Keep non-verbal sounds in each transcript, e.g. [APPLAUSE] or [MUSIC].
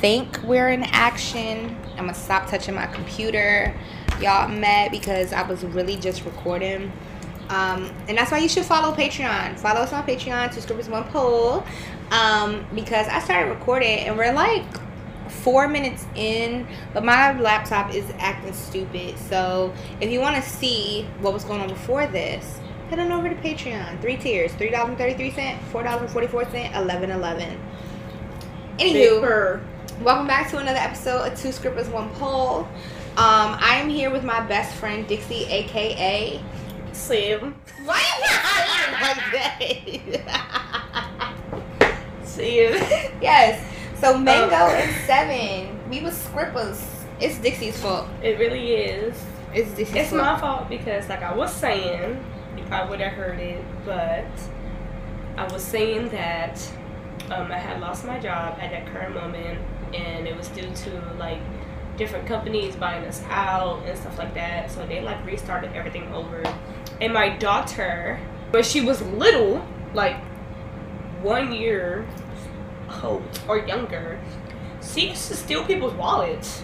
Think we're in action. I'm gonna stop touching my computer. Y'all mad because I was really just recording. Um, and that's why you should follow Patreon. Follow us on Patreon, two Skrippas, One Pole. Um, because I started recording and we're like four minutes in, but my laptop is acting stupid. So if you want to see what was going on before this, head on over to Patreon. Three tiers: three dollars and thirty-three cent, four dollars and forty-four cent, eleven eleven. Anywho. Welcome back to another episode of Two Skrippas One Pole. Um, I am here with my best friend Dixie, aka. Slim. Why you like that? Slim. yes. So Mango Oh. and Sevyn, we were Scrippers. It's Dixie's fault. It really is. It's Dixie's It's fault. my fault because, like I was saying, you probably would have heard it, but I was saying that um, I had lost my job at that current moment, and it was due to like different companies buying us out and stuff like that. So they like restarted everything over. And my daughter, when she was little, like one year old or younger, she used to steal people's wallets.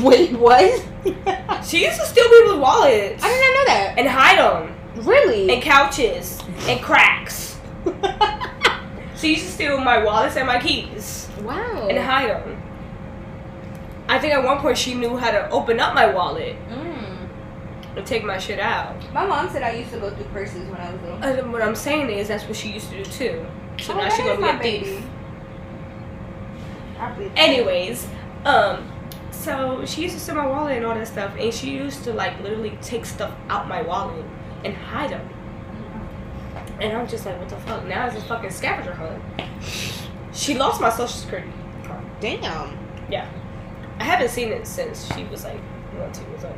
Wait, what? [LAUGHS] She used to steal people's wallets I did not know that. and hide them Really? and couches and cracks. [LAUGHS] She used to steal my wallets and my keys wow. and hide them. I think at one point she knew how to open up my wallet Mm. and take my shit out. My mom said I used to go through purses when I was little. And what I'm saying is that's what she used to do too. So Oh, now she's gonna be a thief. baby. I believe that. Anyways, um, so she used to steal my wallet and all that stuff, and she used to like literally take stuff out my wallet and hide them. And I'm just like, what the fuck? Now it's a fucking scavenger hunt. She lost my social security card. Damn. Yeah. I haven't seen it since she was like one, two years old.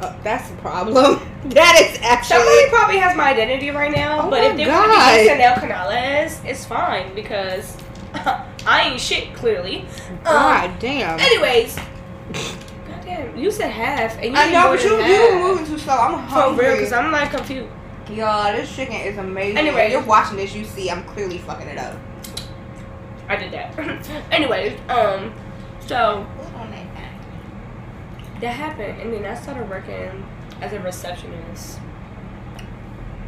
Uh, that's the problem. [LAUGHS] that is actually. Somebody probably has my identity right now, Oh but if they want to God. be Sanel Canales, it's fine because [LAUGHS] I ain't shit clearly. Um, God damn. anyways, God damn, you said half, and you I know, but you you were moving too slow. I'm For hungry. real, because I'm like confused. Y'all, this chicken is amazing. Anyway. if you're watching this, you see I'm clearly fucking it up. I did that. [LAUGHS] anyways, um, so that happened, and then I started working as a receptionist.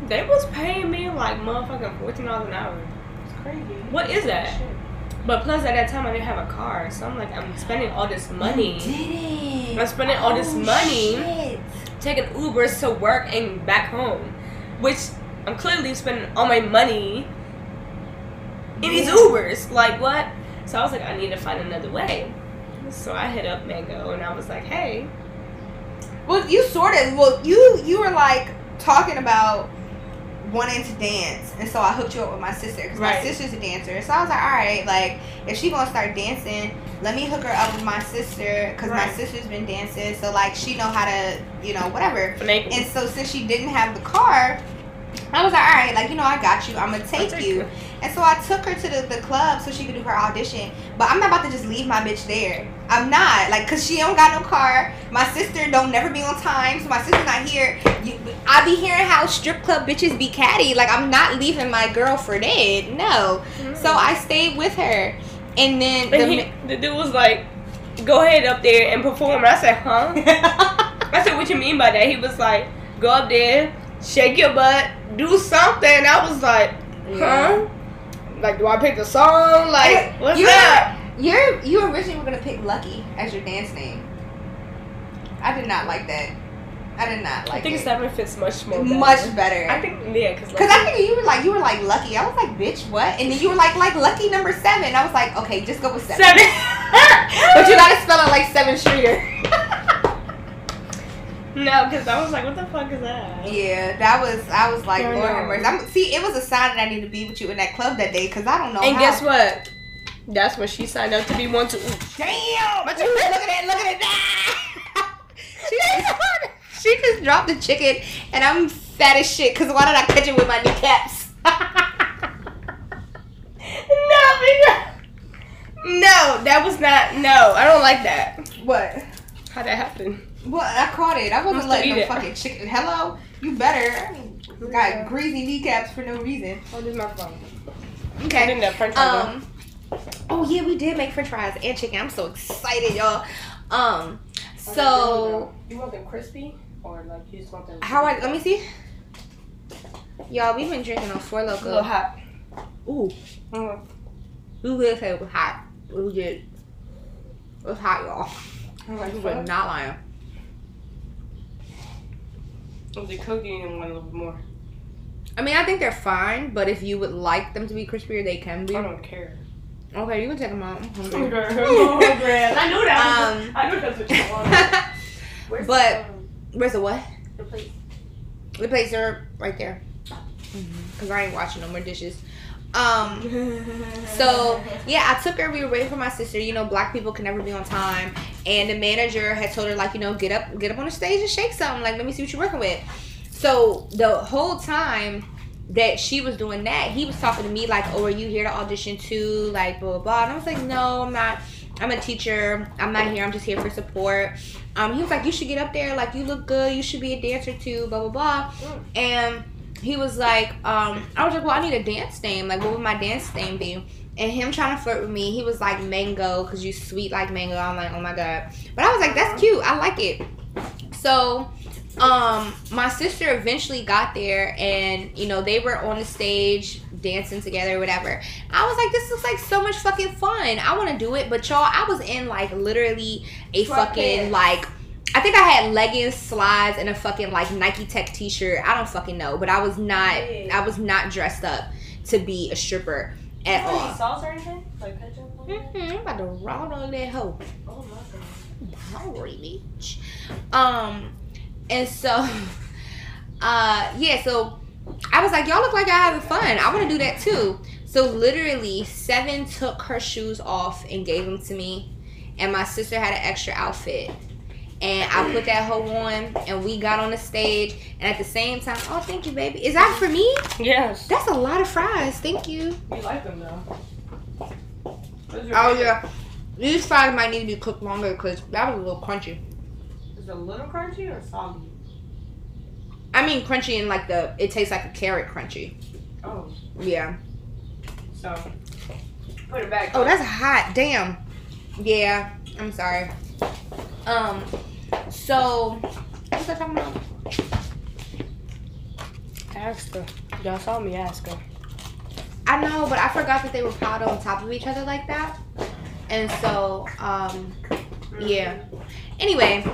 They was paying me like motherfucking fourteen dollars an hour. It's crazy. What is that? But plus, at that time, I didn't have a car, so I'm like, I'm spending all this money, Did it? I'm spending all this Oh, money. shit. taking Ubers to work and back home, which I'm clearly spending all my money in these Ubers. Like what? So I was like, I need to find another way. So I hit up Mango and I was like, hey, Well, you sort of. Well, you you were like talking about wanting to dance, and so I hooked you up with my sister because my sister's a dancer. So I was like, all right, like if she gonna start dancing, let me hook her up with my sister because my sister's been dancing, so like she know how to, you know, whatever. finagle. And so since she didn't have the car, I was like, all right, like you know, I got you. I'm gonna take, take you. And so I took her to the, the club so she could do her audition. But I'm not about to just leave my bitch there. I'm not like, cause she don't got no car. My sister don't never be on time, so my sister's not here. You, I be hearing how strip club bitches be catty. Like I'm not leaving my girl for dead. No. So mm. I stayed with her, and then the, he, the dude was like, go ahead up there and perform. And I said, huh? [LAUGHS] I said, what you mean by that? He was like, go up there, shake your butt, do something. I was like, huh? Like, do I pick the song? Like, what's you that? You're you originally were gonna pick Lucky as your dance name. I did not like that. I did not like I think it. seven fits much more. Better. Much better. I think yeah, because Cause I think you were like you were like lucky. I was like, bitch, what? And then you were like like lucky number seven. I was like, okay, just go with seven. seven. [LAUGHS] But you gotta spell it like Sevyn Streeter. [LAUGHS] no, because I was like, what the fuck is that? yeah, that was I was like, Yeah, I Lord have mercy. I'm, see, it was a sign that I need to be with you in that club that day. Cause I don't know. And how. guess what? That's when she signed up to be one to. Damn! But you, look at that! Look at that! [LAUGHS] she, just, [LAUGHS] she just dropped the chicken, and I'm fat as shit. Cause why did I catch it with my kneecaps? [LAUGHS] No, because- no, that was not. No, I don't like that. what? How'd that happened? Well, I caught it. I wasn't Must letting no it. fucking chicken. Hello, you better. I mean, got greasy kneecaps for no reason. Oh, this is my phone. I Okay. think that French one. Um. Oh yeah, we did make French fries and chicken. I'm so excited, y'all. Um, so you want them crispy or like you just want them? how I let me see. Y'all, we've been drinking on Four a little hot? Ooh, Mm. we will say it was hot. It was good. It was hot, y'all. I'm We what? were not lying. It cooked? You didn't want a little bit more. I mean, I think they're fine, but if you would like them to be crispier, they can be. I don't care. Okay, you can take them out. [LAUGHS] I'm Oh, hungry. I knew that. Um, I knew that's what you wanted. [LAUGHS] Where's But- the, Where's the what? the plate? The plates are right there. Cause I ain't washing no more dishes. Um. [LAUGHS] So yeah, I took her. We were waiting for my sister. You know, black people can never be on time. And the manager had told her like, you know, get up, get up on the stage and shake something. Like, let me see what you're working with. So the whole time that she was doing that, he was talking to me like, oh, are you here to audition too? Like, blah blah blah. And I was like, no, I'm not. I'm a teacher. I'm not here. I'm just here for support. Um, he was like, you should get up there. Like, you look good. You should be a dancer too. Blah blah blah. And he was like, um, I was like, well, I need a dance name. Like, what would my dance name be? And him trying to flirt with me, he was like, mango, because you sweet like mango. I'm like, oh my God. But I was like, that's cute. I like it. So, um, my sister eventually got there and, you know, they were on the stage dancing together whatever. I was like, this looks like so much fucking fun. I want to do it. But y'all, I was in like literally a fucking like I think I had leggings, slides, and a fucking like Nike Tech T-shirt. I don't fucking know, but I was not. I was not dressed up to be a stripper at Any all. sauce or anything? Like ketchup? Mm-hmm, I'm about to roll on that hoe. Oh my god. Hungry bitch. Um, and so, [LAUGHS] uh, yeah. So I was like, y'all look like y'all having fun. I want to do that too. So literally, Sevyn took her shoes off and gave them to me, and my sister had an extra outfit. And I put that hoe on, and we got on the stage. And at the same time, oh, thank you, baby. Is that for me? Yes. That's a lot of fries. Thank you. You like them though. Oh yeah, these fries might need to be cooked longer because that was a little crunchy. Is it a little crunchy or soggy? I mean, crunchy in like the it tastes like a carrot crunchy. Oh, Yeah. so put it back. Oh, that's hot. Damn. Yeah. I'm sorry. Um. So, what was I talking about? ask her. Y'all saw me ask her. I know, but I forgot that they were piled on top of each other like that. And so, um, yeah. Anyway,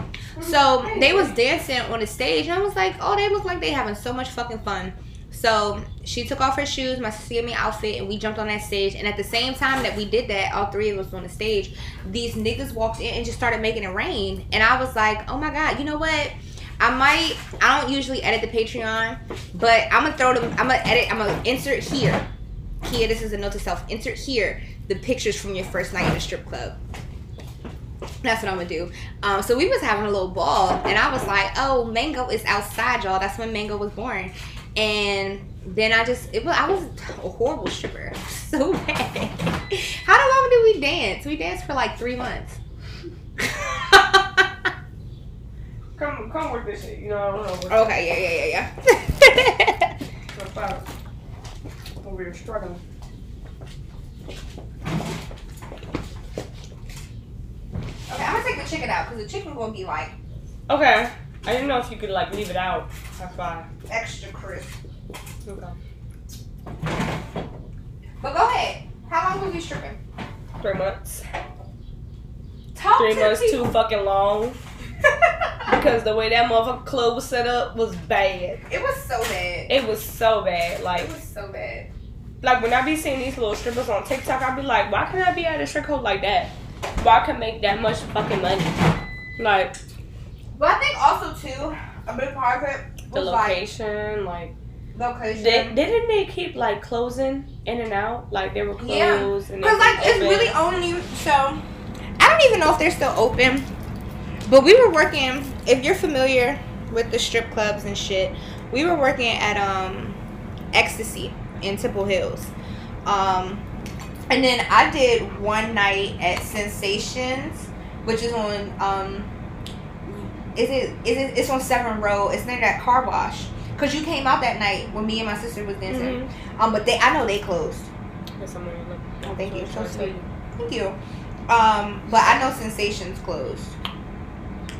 so they was dancing on the stage, and I was like, oh, they look like they having so much fucking fun. So she took off her shoes, my sister gave me an outfit, and we jumped on that stage. And at the same time that we did that, all three of us on the stage, these niggas walked in and just started making it rain. And I was like, oh my god, you know what? I might. I don't usually edit the Patreon, but I'm gonna throw them. I'm gonna edit. I'm gonna insert here. Kia, this is a note to self. Insert here the pictures from your first night in a strip club. That's what I'm gonna do. Um, so we was having a little ball, and I was like, "Oh, Mango is outside, y'all. That's when Mango was born." And then I just, it was, I was a horrible stripper, [LAUGHS] so bad. How long did we dance? We danced for like three months. [LAUGHS] Come, come work this shit. You know, I don't know. Okay, yeah, yeah, yeah, yeah. [LAUGHS] we were struggling. okay, I'm gonna take the chicken out because the chicken gonna be like Okay. I didn't know if you could like leave it out. That's fine. extra crisp. Okay. But go ahead. How long was you stripping? Three months. Talk Three to months me. too fucking long. [LAUGHS] Because the way that motherfucking club was set up was bad. it was so bad. It was so bad. Like, It was so bad. like when I be seeing these little strippers on TikTok, I'd be like, why can't I be at a strip club like that? Why can I make that much fucking money? Like But I think also too, a big part of it the was like location, like location. they, didn't they keep like closing in and out? Like they were closed Yeah. and Because like it's open. really only so. I don't even know if they're still open, but we were working. If you're familiar with the strip clubs and shit, we were working at um, Ecstasy in Temple Hills, um, and then I did one night at Sensations, which is on um, is it is it it's on Severn Road. It's near that car wash. Cause you came out that night when me and my sister was dancing. Mhm. Um, but they I know they closed. There's someone in there. Oh, thank you. So sweet. Thank you. Um, but I know Sensations closed.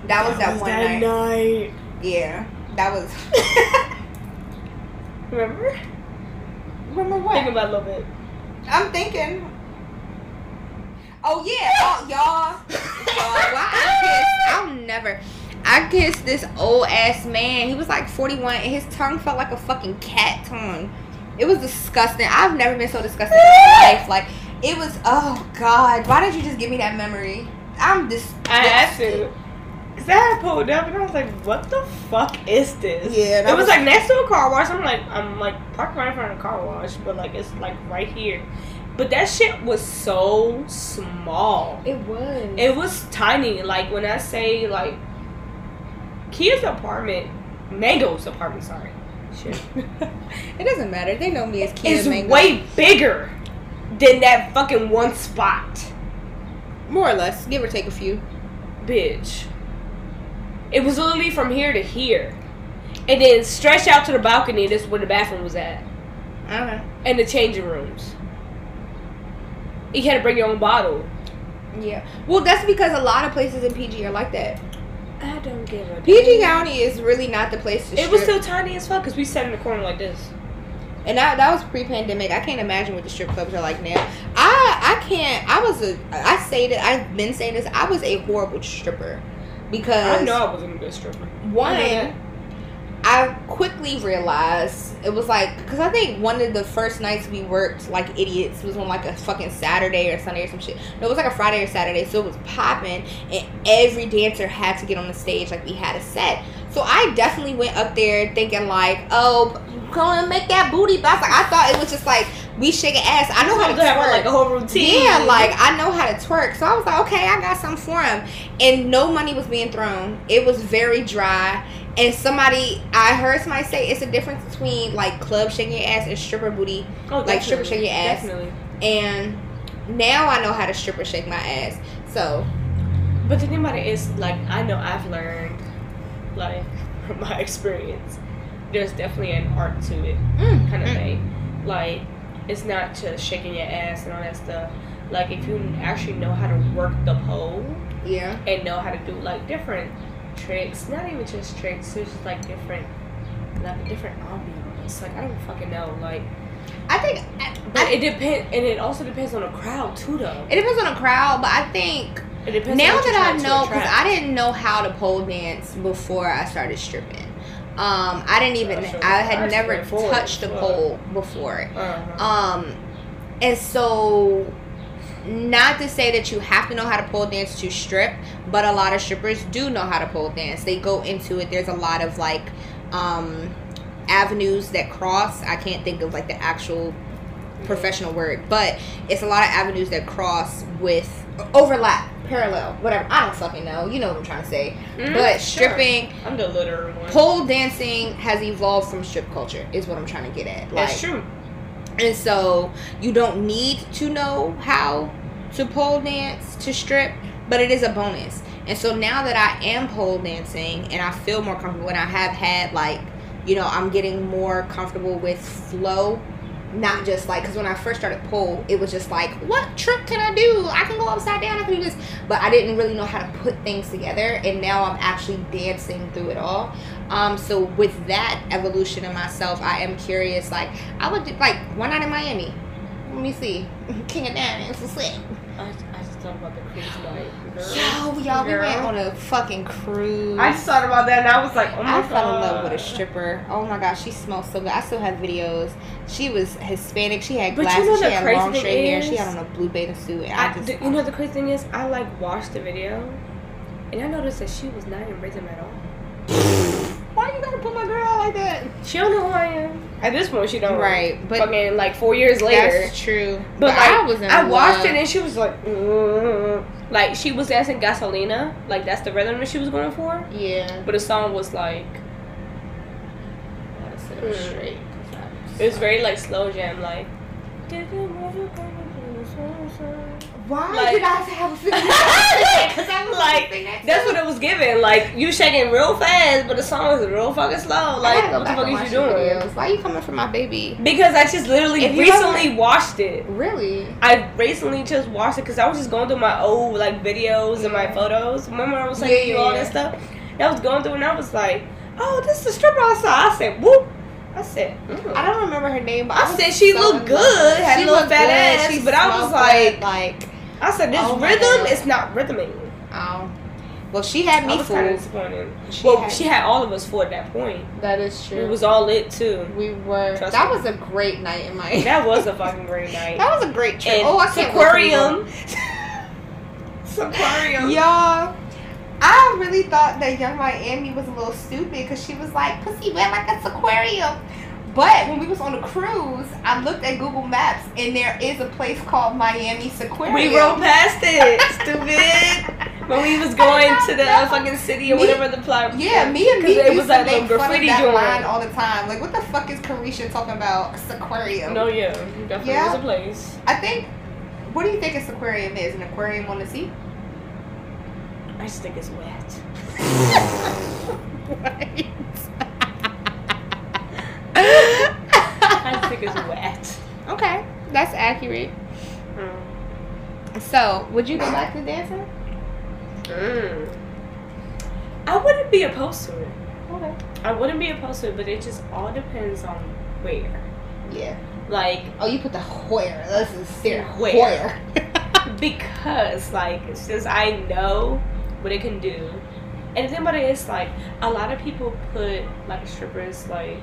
That was that, one night. night. Yeah, that was. [LAUGHS] Remember? Remember Think what? about a little bit. I'm thinking. Oh yeah, oh, y'all, y'all. Why I kissed? I'll never. I kissed this old ass man. He was like 41, and his tongue felt like a fucking cat tongue. It was disgusting. I've never been so disgusted in my [LAUGHS] life. Like it was. Oh God, why did you just give me that memory? I'm disgusted. I had to. Cause I had pulled up and I was like, "What the fuck is this?" Yeah, it was, was- like next to a car wash. I'm like, I'm like parked right in front of a car wash, but like it's like right here. But that shit was so small. It was. It was tiny. Like when I say like Kia's apartment, Mango's apartment. Sorry, shit. [LAUGHS] it doesn't matter. They know me as Kia Mango. way bigger than that fucking one spot, more or less, give or take a few. bitch. It was literally from here to here, and then stretched out to the balcony. This is where the bathroom was at, Okay. and the changing rooms. You had to bring your own bottle. Yeah. Well, that's because a lot of places in PG are like that. I don't give a PG County is really not the place to It was strip. still tiny as fuck because we sat in the corner like this. and that, that was pre-pandemic. I can't imagine what the strip clubs are like now. I I can't. I was a. I say that I've been saying this. I was a horrible stripper because I know I wasn't a good stripper. one. I know that. I quickly realized it was like because I think one of the first nights we worked like idiots was on like a fucking Saturday or Sunday or some shit. No, it was like a Friday or Saturday, so it was popping, and every dancer had to get on the stage like we had a set. So I definitely went up there thinking like, oh, and make that booty bounce. Like I thought it was just like we shaking ass. I know how to twerk. like a whole routine. Yeah, like I know how to twerk. So I was like, okay, I got something for him. And no money was being thrown. It was very dry. And somebody, I heard somebody say it's a difference between like club shaking your ass and stripper booty. oh, like, stripper shaking your ass. Definitely. And now I know how to stripper shake my ass. So But the thing about it is, like, I know I've learned, like, from my [LAUGHS] experience, there's definitely an art to it, mm, kind of mm. thing. Like, it's not just shaking your ass and all that stuff. Like, if you actually know how to work the pole Yeah. and know how to do, like, different tricks, not even just tricks, there's just, like, different, like, different ambiance. Like, I don't fucking know. Like, I think I, but I- it depends, and it also depends on the crowd, too, though. it depends on the crowd, but I think It depends now that I know, because. I didn't know how to pole dance before I started stripping. Um, I didn't even. Sure. I had I never touched a pole before. Uh-huh. Um, and so, not to say that you have to know how to pole dance to strip, but a lot of strippers do know how to pole dance. They go into it. There's a lot of like um, avenues that cross. I can't think of like the actual professional word, but it's a lot of avenues that cross with overlap, parallel, whatever. I don't fucking know. You know what I'm trying to say. Mm, but sure. stripping, I'm the literal one. pole dancing has evolved from strip culture. Is what I'm trying to get at. Like, That's true. And so you don't need to know how to pole dance to strip, but it is a bonus. And so now that I am pole dancing and I feel more comfortable and I have had like, you know, I'm getting more comfortable with flow. Not just like, because when I first started pole, it was just like, what trick can I do? I can go upside down, I can do this. But I didn't really know how to put things together. And now I'm actually dancing through it all. Um, so with that evolution in myself, I am curious. Like, I would do, like one night in Miami. Let me see, [LAUGHS] King of Diamonds sick. I, I just thought about the cruise [GASPS] night. Girl. Yo, y'all, we went on a fucking cruise. I just thought about that and I was like, oh my I fell in love with a stripper. Oh my gosh, she smells so good. I still have videos. She was Hispanic. She had But you glasses. know she had long straight hair. She had on a blue bathing suit. And I, I, just, you know the crazy thing is, I like watched the video, and I noticed that she was not in rhythm at all. [LAUGHS] why you gotta put my girl out like that? She don't know who I am. At this point, she don't. Right, but fucking like four years later. that's true. But, like, I was in I watched love. it and she was like, mm. like she was dancing Gasolina, like that's the rhythm that she was going for. Yeah. But the song was like, Gotta sit up Mm. straight. 'cause it was very like slow jam, like. Why Like- did I have to have a [LAUGHS] feeling? Because I was like that's what it was given. Like you shaking real fast, but the song is real fucking slow. Like what the fuck is you doing? videos. Why you coming for my baby? Because I just literally recently watched it. Really? I recently just watched it because I was just going through my old like videos and my photos. Remember I was sending Yeah, all yeah. that stuff. And I was going through and I was like, "Oh, this is a stripper outside." I said, "Whoop!" I said, mm. I don't remember her name, but I was said she so looked in love with good, had a She little looked fat ass, but I was like- like, I said, "This Oh rhythm is not rhythming." oh, well, she had me was kind of fooled. She well, had- she had all of us for at that point. That is true. It was all lit too. we were. Trust that me. was a great night in my. That was a [LAUGHS] fucking great night. that was a great trip. And oh, I can't wait till we go. Aquarium. [LAUGHS] Aquarium. Y'all, I really thought that Yung Miami was a little stupid because she was like, pussy wet like a aquarium. But when we was on the cruise, I looked at Google Maps and there is a place called Miami Aquarium. We rode past it, stupid. [LAUGHS] When we was going to the uh, fucking city or Me- whatever the plot. Yeah, me and me it used was to like make fun of graffiti that joint. line all the time. Like, what the fuck is Caresha talking about? Aquarium. No, yeah, definitely Yeah. was a place. I think. What do you think an aquarium is? An aquarium on the sea? I just think it's wet. [LAUGHS] [LAUGHS] I think it's wet. okay, that's accurate. Mm. So, would you go back to dancing? Mm. I wouldn't be opposed to it. Okay. I wouldn't be opposed to it, but it just all depends on where. Yeah. Like, Oh, you put the where? Is serious. Where? Where? [LAUGHS] because like since I know what it can do, and the thing about it is like a lot of people put like strippers like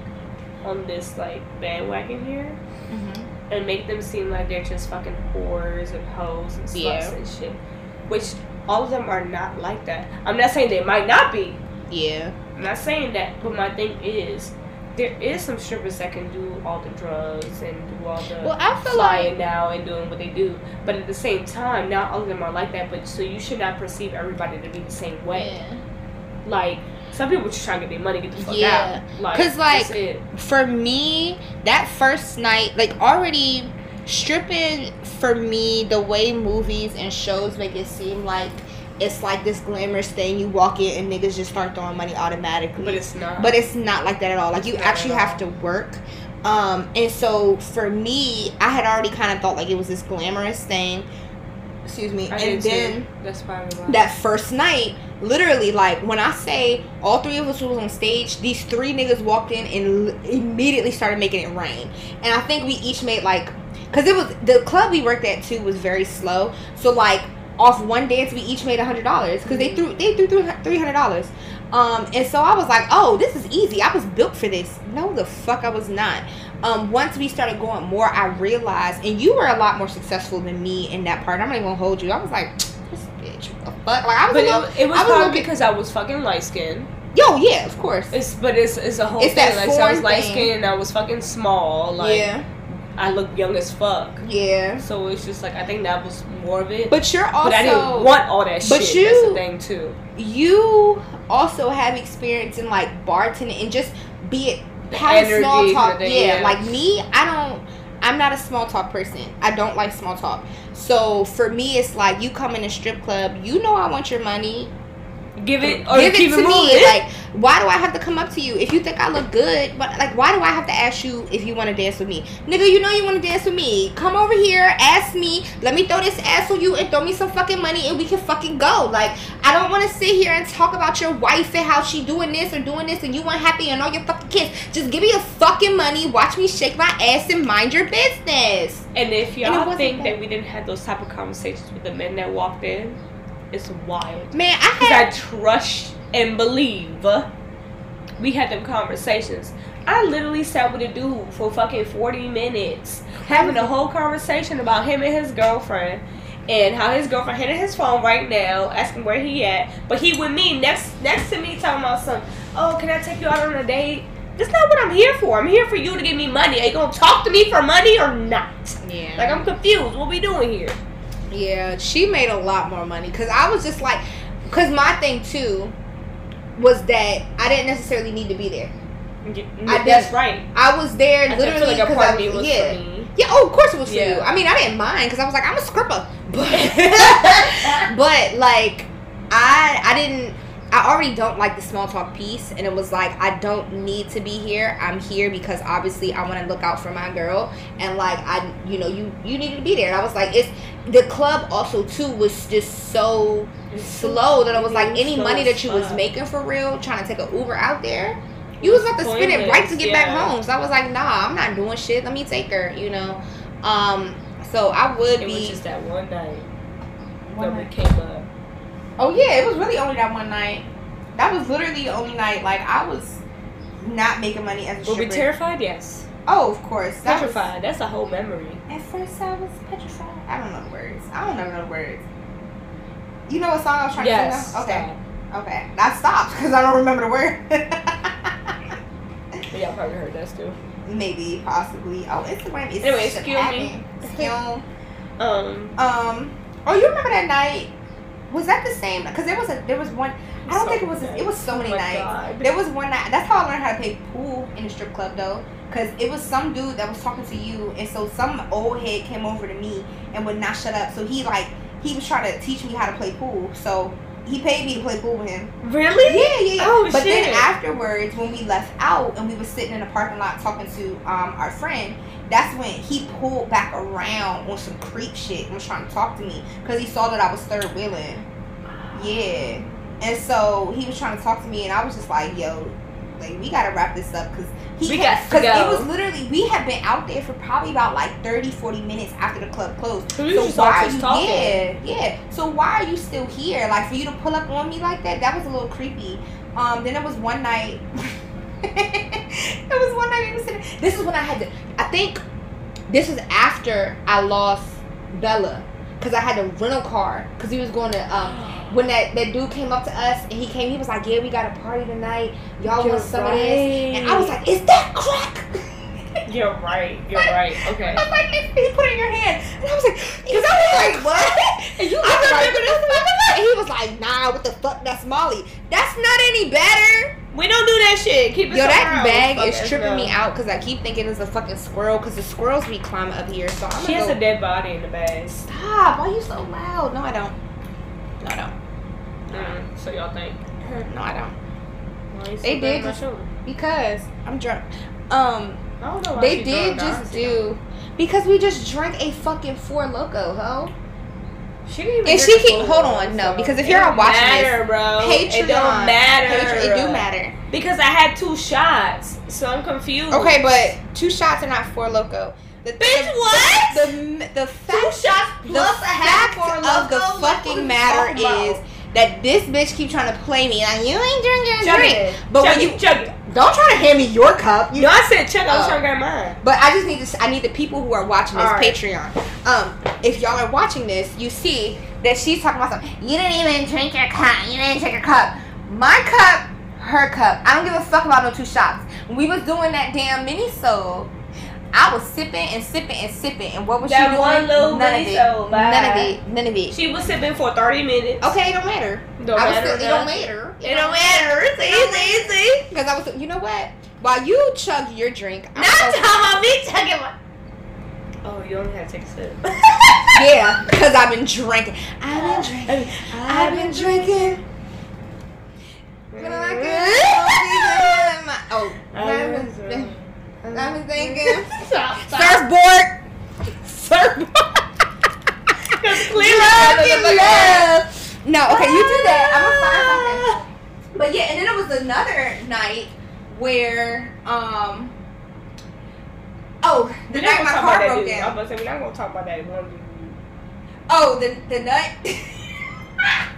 on this like bandwagon here mm-hmm. and make them seem like they're just fucking whores and hoes and sluts Yeah. and shit, which all of them are not like that. I'm not saying they might not be. Yeah. I'm not saying that, but my thing is. There is some strippers that can do all the drugs and do all the Well, I feel flying like now and doing what they do. But at the same time, not all of them are like that. But so you should not perceive everybody to be the same way. Yeah. Like some people just trying to get their money, get the fuck Yeah. out. Like, 'Cause, like, for me, that first night, like already stripping for me, the way movies and shows make it seem like it's like this glamorous thing. You walk in and niggas just start throwing money automatically. but it's not. but it's not like that at all. Like you actually have to work. Um, and so for me, I had already kind of thought like it was this glamorous thing. Excuse me. I and then too. that's probably why. that first night, literally, like when I say all three of us was on stage, these three niggas walked in and l- immediately started making it rain. And I think we each made like, cause it was the club we worked at too was very slow. So like off one dance, we each made a hundred dollars because they threw they threw three hundred dollars. Um, and so I was like, oh, this is easy. I was built for this. No, the fuck, I was not. Um, once we started going more, I realized, and you were a lot more successful than me in that part. I'm not even gonna hold you. I was like, bitch, what the fuck? Like I was, but a little, it, it was I was probably because I was fucking light skinned. yo, yeah, of course. It's but it's it's a whole It's thing. that Like so I was light skinned and I was fucking small. Like yeah, I look young as fuck. yeah. So it's just like I think that was more of it. But you're also, But I didn't want all that shit. but That's you- the thing too. you also have experience in like bartending and just be it having small talk. yeah, yeah. like me, I don't. I'm not a small talk person. I don't like small talk. So for me, it's like you come in a strip club. You know I want your money. Give it or Give it keep to it moving. me. Like, why do I have to come up to you if you think I look good? But like, why do I have to ask you if you want to dance with me, nigga? You know you want to dance with me. Come over here, ask me. Let me throw this ass on you and throw me some fucking money, and we can fucking go. Like, I don't want to sit here and talk about your wife and how she doing this or doing this, and you unhappy and all your fucking kids. Just give me your fucking money. Watch me shake my ass and mind your business. And if y'all wasn't think that- that we didn't have those type of conversations with the men that walked in, it's wild. Man, I had I trust and believe we had them conversations. I literally sat with a dude for fucking 40 minutes having a whole conversation about him and his girlfriend and how his girlfriend hitting his phone right now asking where he at. But he with me next next to me talking about some, oh, can I take you out on a date? That's not what I'm here for. I'm here for you to give me money. Are you gonna talk to me for money or not? yeah. Like I'm confused. What we doing here? Yeah, she made a lot more money because I was just like, because my thing too was that I didn't necessarily need to be there. I That's did- right. I was there I literally like because part I of me was, was yeah. for me. Yeah, oh, of course it was for Yeah. you. I mean, I didn't mind because I was like, I'm a scripper. but, [LAUGHS] [LAUGHS] but like I I didn't I already don't like the small talk piece and it was like I don't need to be here. I'm here because obviously I want to look out for my girl and like I you know you you needed to be there. And I was like it's the club also too was just so slow that I was like any money that you was making for real trying to take an Uber out there. You was about to spend it right to get back home. So I was like, nah, I'm not doing shit. Let me take her, you know. Um, so I would It be. was just that one night One that we night. came up. Oh yeah, it was really only that one night. That was literally the only night. Like I was not making money as a Were we stripper. terrified? Yes. oh, of course. That was- Petrified. That's a whole memory. at first, I was petrified. I don't know the words. I don't know the words. You know what song I was trying Yes. to sing? now? Okay, stop. okay. That stopped because I don't remember the word. [LAUGHS] But y'all probably heard that too. Maybe, possibly. Oh, Instagram is Anyway, excuse me. Excuse [LAUGHS] Um. Um. Oh, you remember that night? Was that the same? Because there was a there was one. I don't so think it was. A, it was so many Oh nights. God. There was one night. That's how I learned how to play pool in the strip club, though. Cause it was some dude that was talking to you, and so some old head came over to me and would not shut up. So he like he was trying to teach me how to play pool. So he paid me to play pool with him. Really? Yeah, yeah, yeah. Oh, but shit. then afterwards, when we left out and we were sitting in the parking lot talking to um our friend, that's when he pulled back around on some creep shit and was trying to talk to me because he saw that I was third wheeling. Yeah, and so he was trying to talk to me, and I was just like, "Yo, like we gotta wrap this up because he We kept- got to it was literally we had been out there for probably about like 30 40 minutes after the club closed. We was just all why are you talking. yeah yeah. So why are you still here? Like for you to pull up on me like that that was a little creepy. Um then there was one night [LAUGHS] there was one night we was sitting this is when i had to i think this is after i lost bella because i had to rent a car because he was going to um [GASPS] when that, that dude came up to us and he came, he was like, "Yeah, we got a party tonight. Y'all You're want some of this?" And I was like, "Is that crack?" You're right. You're [LAUGHS] right. Okay. I was like, "He put it in your hand," and I was like, "Because I was like, what?" And you [LAUGHS] like, remember this and he was like, "Nah, what the fuck? That's Molly. That's not any better." We don't do that shit. Keep it Yo, that somewhere bag Fuck is that tripping me out because I keep thinking it's a fucking squirrel because the squirrels be climbing up here. So I'm She has gonna a dead body in the bag. Stop! Why are you so loud? No, I don't. No, I don't. Mm, so y'all think? No, I don't. Why They did just- Because I'm drunk. Um, I don't know why they did just do because we just drank a fucking Four Loko, ho. She didn't even And she keep hold on, no, because if it you're don't watching matter, this, bro, Patreon, it don't matter. Patreon, it do matter. because I had two shots, so I'm confused. Okay, but two shots are not Four Loko. The, Bitch, the, what? The the, the fact, shots plus the fact of the fucking matter is that this bitch keep trying to play me like you ain't drinking Chug drink. But chug when it, you. Don't try to hand me your cup, you No, I said chug. I was trying to grab mine. But I just need to. I need the people who are watching this right. Patreon. Um, if y'all are watching this, you see that she's talking about something. You didn't even drink your cup. You didn't drink your cup. My cup, her cup. I don't give a fuck about no two shots. When we was doing that damn mini so, I was sipping and sipping and sipping. And what was That she doing? one little none of it. None of it. None of it. She was sipping for 30 minutes. Okay, it don't matter. Don't I was matter. it don't matter. It don't matter. It's easy, easy. Because I was. You know what? While you chug your drink, I'm Not talking about me chugging my. Oh, you only had to take a sip. [LAUGHS] Yeah, [LAUGHS] because I've been drinking. I've been drinking. I've been drinking. [LAUGHS] Oh, I've been, I've been thinking. [LAUGHS] Stop, stop. Surfboard. Surfboard. [LAUGHS] Clearly, Love brother, is love. No, okay, you do that. I'm gonna find something. But yeah, and then it was another night where, um, oh, the We're night my car about that broke dude. I'm down. about to say we're not gonna talk about that one dude. Oh, the the nut. [LAUGHS]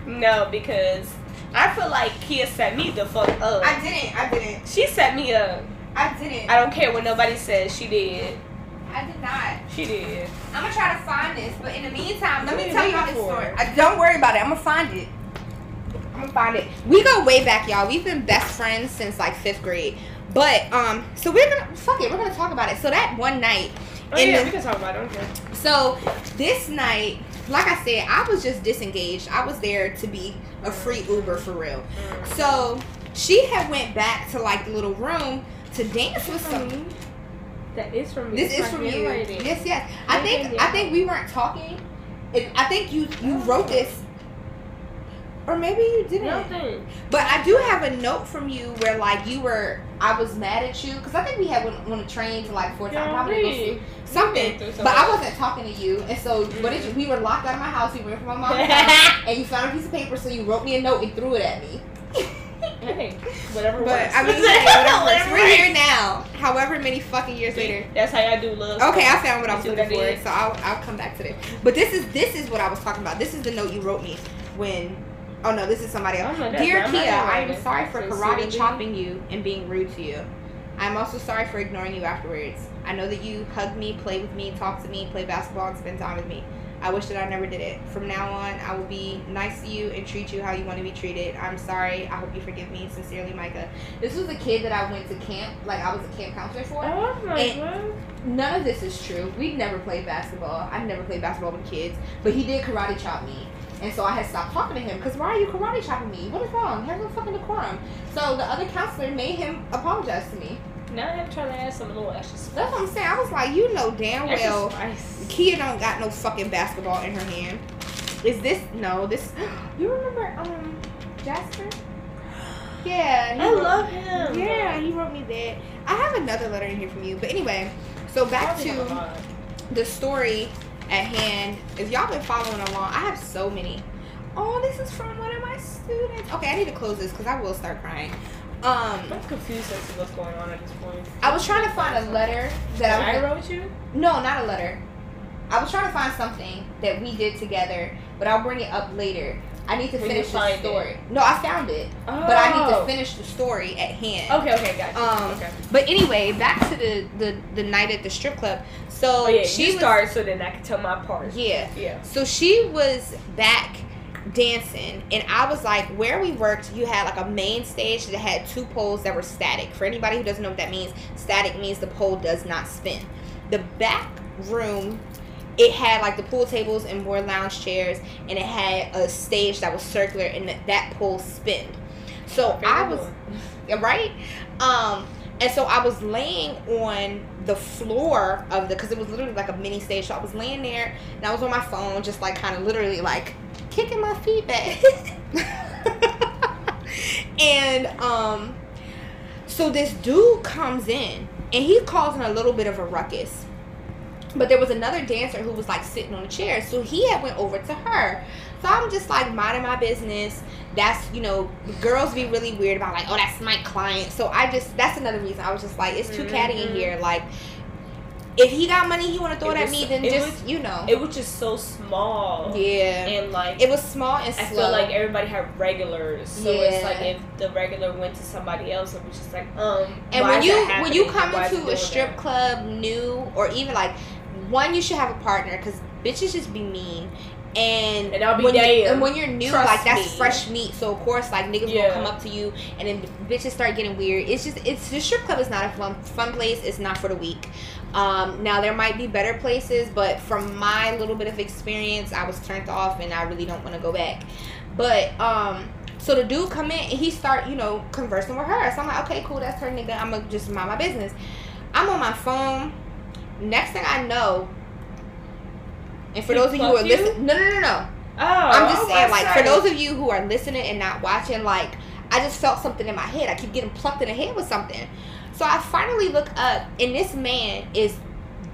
No, because I feel like Kia set me the fuck up. I didn't. I didn't. she set me up. I didn't. I don't care what nobody says. She did. I did not. She did. I'm gonna try to find this, but in the meantime, let me tell you y'all this story. I, don't worry about it. I'm gonna find it. I'm gonna find it. We go way back, y'all. We've been best friends since like fifth grade. But um, so we're gonna fuck it. We're gonna talk about it. So that one night, Oh yeah, the- we can talk about it. I so this night, like I said, I was just disengaged. I was there to be a free Uber for real. So she had went back to like the little room to dance with some. That is from me. This It's is from you. Yes, yes. I think yeah, yeah. I think we weren't talking I think you you wrote this, or maybe you didn't. Nothing. But I do have a note from you where like you were, I was mad at you because I think we had went on a train to like Fort Town, Yeah, probably go see something. But I wasn't talking to you, and so what did you? We were locked out of my house. We went from my mom's [LAUGHS] house, and you found a piece of paper, so you wrote me a note and threw it at me. [LAUGHS] Hey, whatever But works. I mean, hey, [LAUGHS] whatever works. We're here now. However many fucking years later. That's how y'all do love. Okay, I found what I was See looking for, so I'll, I'll come back to this. But this is this is what I was talking about. This is the note you wrote me when. Oh no, this is somebody oh, else. Oh, no, Dear Kia, I am sorry for karate Sincerely. chopping you and being rude to you. I'm also sorry for ignoring you afterwards. I know that you hug me, play with me, talk to me, play basketball, and spend time with me. I wish that I never did it. From now on, I will be nice to you and treat you how you want to be treated. I'm sorry. I hope you forgive me. Sincerely, Micah. This was a kid that I went to camp, like I was a camp counselor for. Oh my god. None of this is true. We never played basketball. I never played basketball with kids, but he did karate chop me. And so I had stopped talking to him because why are you karate chopping me? What is wrong? Have no fucking decorum. So the other counselor made him apologize to me. Now I'm trying to add some little extra spice. That's what I'm saying. I was like, you know damn well, spice. Kia don't got no fucking basketball in her hand. Is this no? This [GASPS] you remember um Jasper? Yeah, I wrote- love him. Yeah, he wrote me that. I have another letter in here from you, but anyway. So back Probably have a to the story at hand. If y'all been following along, I have so many. Oh, this is from one of my students. Okay, I need to close this because I will start crying. Um, I'm confused as to what's going on at this point. I was trying to find a letter that I I wrote you. No, not a letter. I was trying to find something that we did together, but I'll bring it up later. I need to you finish the find it. story. No, I found it, Oh. but I need to finish the story at hand. Okay, okay, gotcha. Um, okay. But anyway, back to the the, the night at the strip club. So Oh yeah, she you was, start so then I can tell my part. Yeah. Yeah. So she was back dancing, and I was like, where we worked, you had like a main stage that had two poles that were static. For anybody who doesn't know what that means, static means the pole does not spin. The back room, it had like the pool tables and more lounge chairs, and it had a stage that was circular, and that, pole spinned. So I was one. right um and so i was laying on the floor of the because it was literally like a mini stage so i was laying there and i was on my phone just like kind of literally like kicking my feet back [LAUGHS] and um so this dude comes in and he's causing a little bit of a ruckus but there was another dancer who was like sitting on a chair so he had went over to her. So i'm just like minding my business. That's you know girls be really weird about like oh that's my client. So i just that's another reason. I was just like it's too catty in Mhm. here. Like if he got money he want to throw It it at me then just was- you know. It was just so small. yeah. And like it was small and I slow. feel like everybody had regulars, so it's like if the regular went to somebody else, it was just like, um. And when you when you come Why is it into a strip that? club new or even like one, you should have a partner because bitches just be mean. And, And when you, and when you're new, Trust like that's me. fresh meat. So of course, like niggas Yeah. will come up to you, and then bitches start getting weird. It's just it's the strip club is not a fun fun place. It's not for the weak. Um, now there might be better places, but from my little bit of experience, I was turned off, and I really don't want to go back. But um, so the dude come in and he start, you know, conversing with her. So I'm like, okay, cool, that's her nigga. I'm gonna just mind my business. I'm on my phone. Next thing I know, and for He those of you who are listening, no, no, no, no. Oh, I'm just was saying, like, to for those of you who are listening and not watching, like, I just felt something in my head. I keep getting plucked in the head with something. So I finally look up, and this man is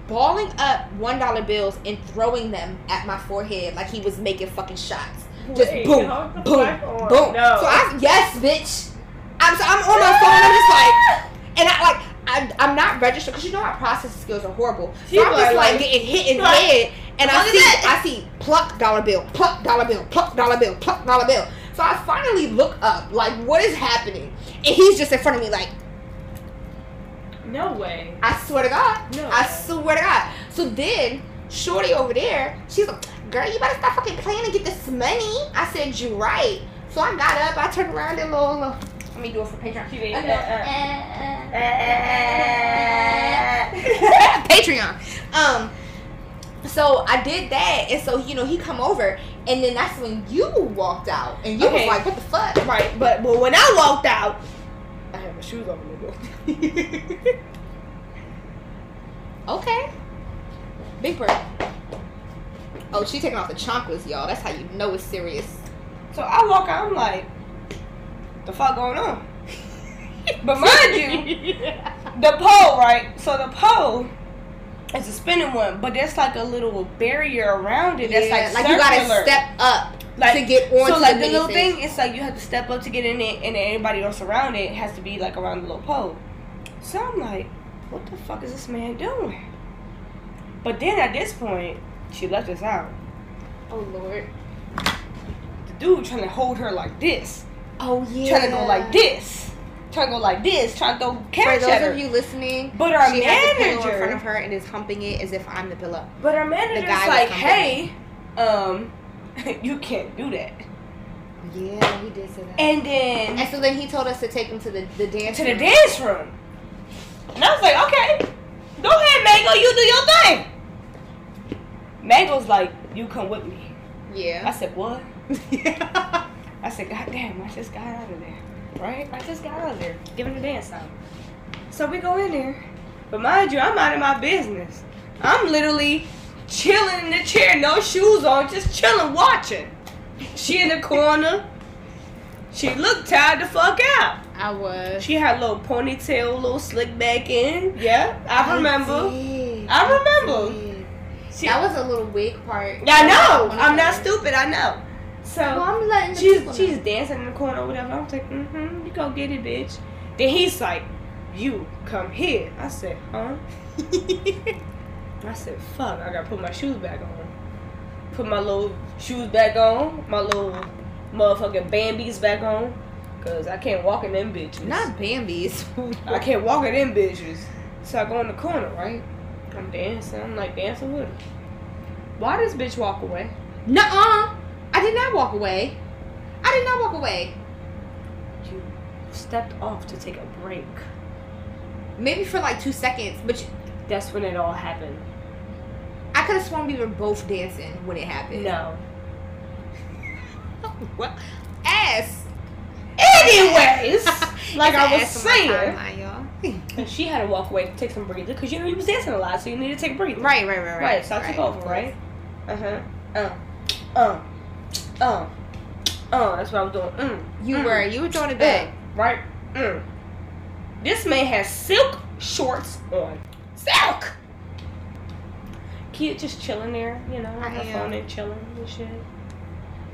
balling up one dollar bills and throwing them at my forehead like he was making fucking shots. Just Wait, boom, boom, boom. No. So I yes, bitch. I'm so I'm on my phone. I'm just like, and I like. I, I'm not registered because you know my processing skills are horrible. So You I'm just like, like- getting hit in the Like, head, and I see? I see pluck dollar bill, pluck dollar bill, pluck dollar bill, pluck dollar bill. So I finally look up, like, what is happening? And he's just in front of me, like, No way. I swear to God. No. I swear to God. So then, Shorty over there, she's like, girl, you better stop fucking playing and get this money. I said, you right. So I got up, I turned around and little let me do it for Patreon. Did, I uh, go, Patreon. Um, so I did that, and so you know he come over, and then that's when you walked out, and you Okay. was like, "What the fuck?" Right, but but when I walked out, I had my shoes on the [LAUGHS] Okay. Big bird. Oh, she taking off the chocolates, y'all. That's how you know it's serious. So I walk out, I'm like, the fuck going on? but mind you, the pole, right? So the pole is a spinning one, but there's like a little barrier around it that's Yeah, like like you gotta step up like to get on. so like the mini little thing. it's like you have to step up to get in it, and then everybody else around it has to be like around the little pole. So I'm like, what the fuck is this man doing? But then at this point, she left us out. Oh lord. The dude trying to hold her like this, Oh yeah. trying to go like this, trying to go like this, trying to throw For cash those at her. of you listening, But our she has the pillow in front of her and is humping it as if I'm the pillow. But our manager's was like, hey, um, [LAUGHS] you can't do that. Yeah, he did say that. And then And so then he told us to take him to the the dance. to the dance room. And I was like, okay, go ahead, Mango, you do your thing. Mango's like, you come with me. Yeah. I said, what? [LAUGHS] [LAUGHS] I said, God damn, I just got out of there. Right? I just got out of there. Giving the dance out. So we go in there. But mind you, I'm out of my business. I'm literally chilling in the chair, no shoes on, just chilling, watching. She in the corner. She looked tired the fuck out. I was. She had a little ponytail, little slick back in. Yeah, I remember. did. I remember. did. She, That was a little wig part. I know. I'm not stupid. I know. So Well, I'm letting she's she's dancing in the corner or whatever. I'm like, mm-hmm, you go get it, bitch. Then he's like, you come here. I said, huh? I said, fuck. I gotta put my shoes back on. Put my little shoes back on. My little motherfucking Bambies back on. Cause I can't walk in them bitches. Not Bambi's. I can't walk in them bitches. So I go in the corner, right? I'm dancing. I'm like dancing with her. Why does bitch walk away? Nuh-uh. I did not walk away. I did not walk away. You stepped off to take a break. Maybe for like two seconds, but you- That's when it all happened. I could have sworn we were both dancing when it happened. No. [LAUGHS] what? Ass. Anyways, [LAUGHS] like I was ass on my saying, and she had to walk away to take some breather because you know you was dancing a lot, so you need to take a breather. right, right, right, right. Right. So I took over, right? Uh huh. Uh. Uh. Uh. Uh. That's what I was doing. Mm. You Mm. were, you were throwing it Mm. back. Right. Mm. This man has silk shorts on. Silk. Kid just chilling there, you know, on her phone and chilling and shit.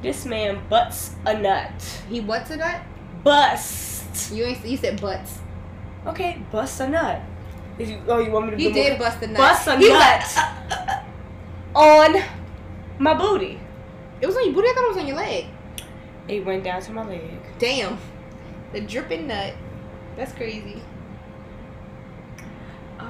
This man butts a nut. He what's a nut? Bust. You ain't, you said butts. Okay, bust a nut. Is you, oh, you want me to He did more? bust a nut. Bust a He nut like, on my booty. It was on your booty. I thought it was on your leg. It went down to my leg. Damn. The dripping nut. That's crazy. Oh.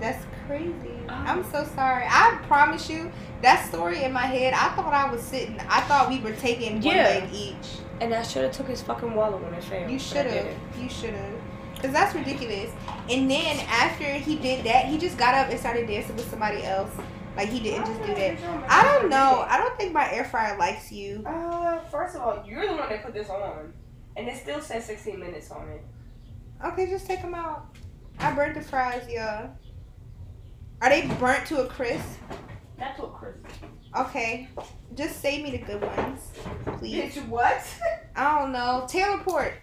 That's crazy. Oh. I'm so sorry. I promise you, that story in my head, I thought I was sitting. I thought we were taking one leg each. And I should have took his fucking wallet when it failed. You should have. You should have. Cause that's ridiculous. And then after he did that, he just got up and started dancing with somebody else. Like he didn't just do that. I don't know. I don't think my air fryer likes you. Uh, first of all, you're the one that put this on, and it still says 16 minutes on it. Okay, just take them out. I burnt the fries, yeah. Are they burnt to a crisp? That's what crisp. Okay. Just save me the good ones, please. Bitch, what? [LAUGHS] I don't know. Taylor Port.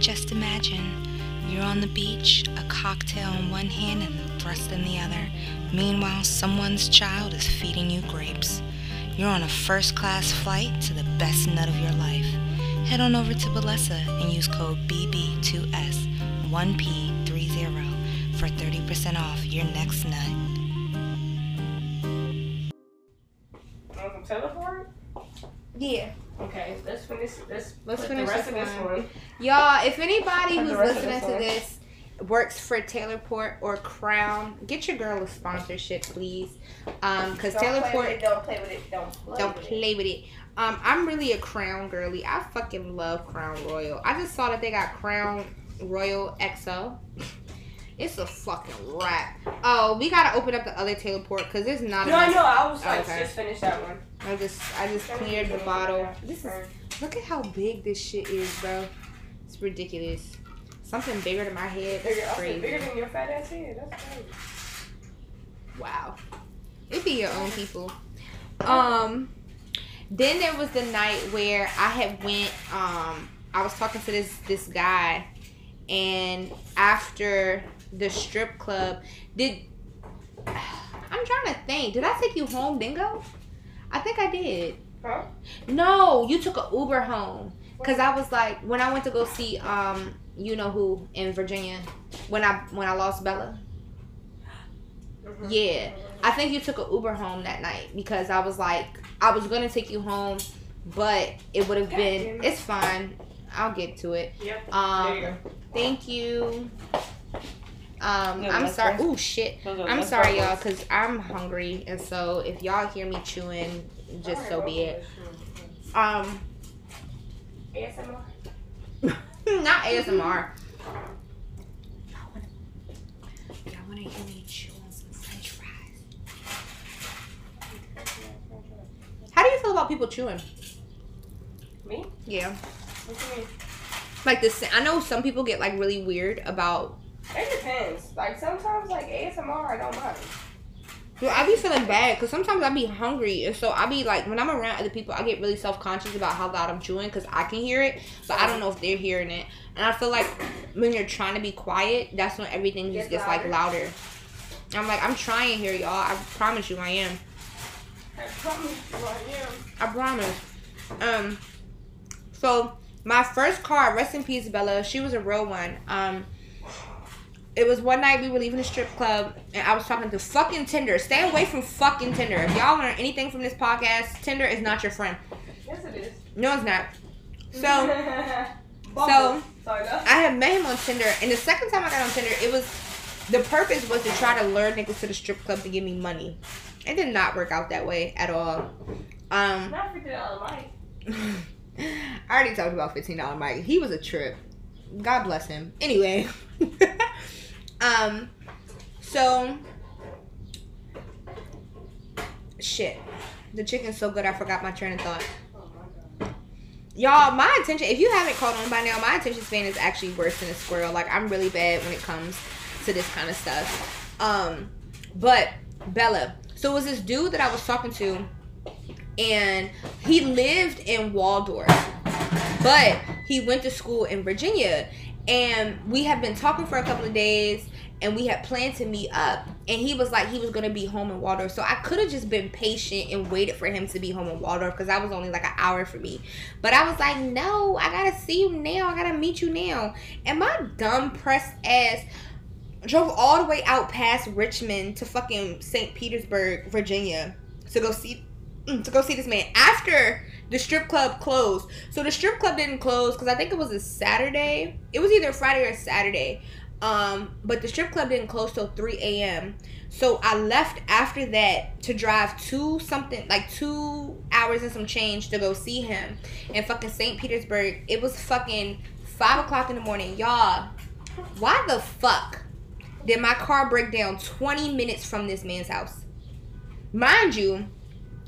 Just imagine you're on the beach, a cocktail in one hand and a thrust in the other. Meanwhile, someone's child is feeding you grapes. You're on a first class flight to the best nut of your life. Head on over to Bellesa and use code BB2S1P30 for 30% off your next nut. Want some Taylor Port? Yeah. Okay, let's finish. Let's, Let's finish the rest this of this one. one. Y'all, if anybody who's the rest of listening this to on. this works for Taylor Port or Crown, get your girl a sponsorship, please. Um, because Taylor Port Don't play with it. Don't play don't with it. play with it. Um, I'm really a Crown girly. I fucking love Crown Royal. I just saw that they got Crown Royal XO. [LAUGHS] It's a fucking wrap. Oh, we gotta open up the other Taylor Port because there's not No, I know. I was like, Okay. just finish that one. I just I just cleared the bottle. This is look at how big this shit is, bro. It's ridiculous. Something bigger than my head. Bigger, That's said bigger than your fat ass head. That's crazy. Wow. It be your own people. Um then there was the night where I had went um I was talking to this this guy and after the strip club did I'm trying to think. Did I take you home, Dingo? I think I did. Huh? No, you took a Uber home. Cause I was like, when I went to go see, um, you know who in Virginia, when I when I lost Bella. Mhm. Yeah, I think you took a Uber home that night because I was like, I was gonna take you home, but it would have been. it. It's fine. I'll get to it. Yep. Um, you. Thank you. Um, No, I'm sorry. Oh shit. Those are- I'm sorry, y'all, cause I'm hungry, and so if y'all hear me chewing, just so be it. Um, ASMR. [LAUGHS] not ASMR. Y'all wanna, y'all wanna hear me chew on some French fries? How do you feel about people chewing? Me? Yeah, What you mean? like this. I know some people get like really weird about. It depends. Like sometimes, like ASMR, I don't mind. Well, I be feeling bad because sometimes I be hungry, and so I be like, when I'm around other people, I get really self conscious about how loud I'm chewing because I can hear it, but I don't know if they're hearing it. And I feel like when you're trying to be quiet, that's when everything just Gets gets like louder. louder. I'm like, I'm trying here, y'all. I promise you, I am. I promise you I am. I promise. Um, so my first car, rest in peace, Bella. She was a real one. Um, it was one night we were leaving the strip club, and I was talking to fucking Tinder. Stay away from fucking Tinder. If y'all learn anything from this podcast, Tinder is not your friend. Yes, it is. No, it's not. [LAUGHS] So Bumble. Sorry, no. I had met him on Tinder, and the second time I got on Tinder, it was the purpose was to try to lure niggas to the strip club to give me money. It did not work out that way at all. Um. Not fifty dollar mic. [LAUGHS] I already talked about fifteen dollar Mike. He was a trip. God bless him. Anyway, [LAUGHS] um, so shit, the chicken's so good I forgot my train of thought. Y'all, my attention. If you haven't caught on by now, my attention span is actually worse than a squirrel. Like I'm really bad when it comes to this kind of stuff. Um, but Bella. So it was this dude that I was talking to, and he lived in Waldorf, but he went to school in Virginia, and we had been talking for a couple of days. And we had planned to meet up, and he was like he was gonna be home in Waldorf. So I could have just been patient and waited for him to be home in Waldorf because that was only like an hour for me. But I was like, no, I gotta see you now. I gotta meet you now. And my dumb press ass drove all the way out past Richmond to fucking St. Petersburg, Virginia, to go see mm, to go see this man after the strip club closed. So the strip club didn't close because I think it was a Saturday. It was either Friday or Saturday. Um, but the strip club didn't close till 3 a.m. So I left after that to drive to something like two hours and some change to go see him in fucking St. Petersburg. It was fucking five o'clock in the morning. Y'all, why the fuck did my car break down 20 minutes from this man's house? Mind you,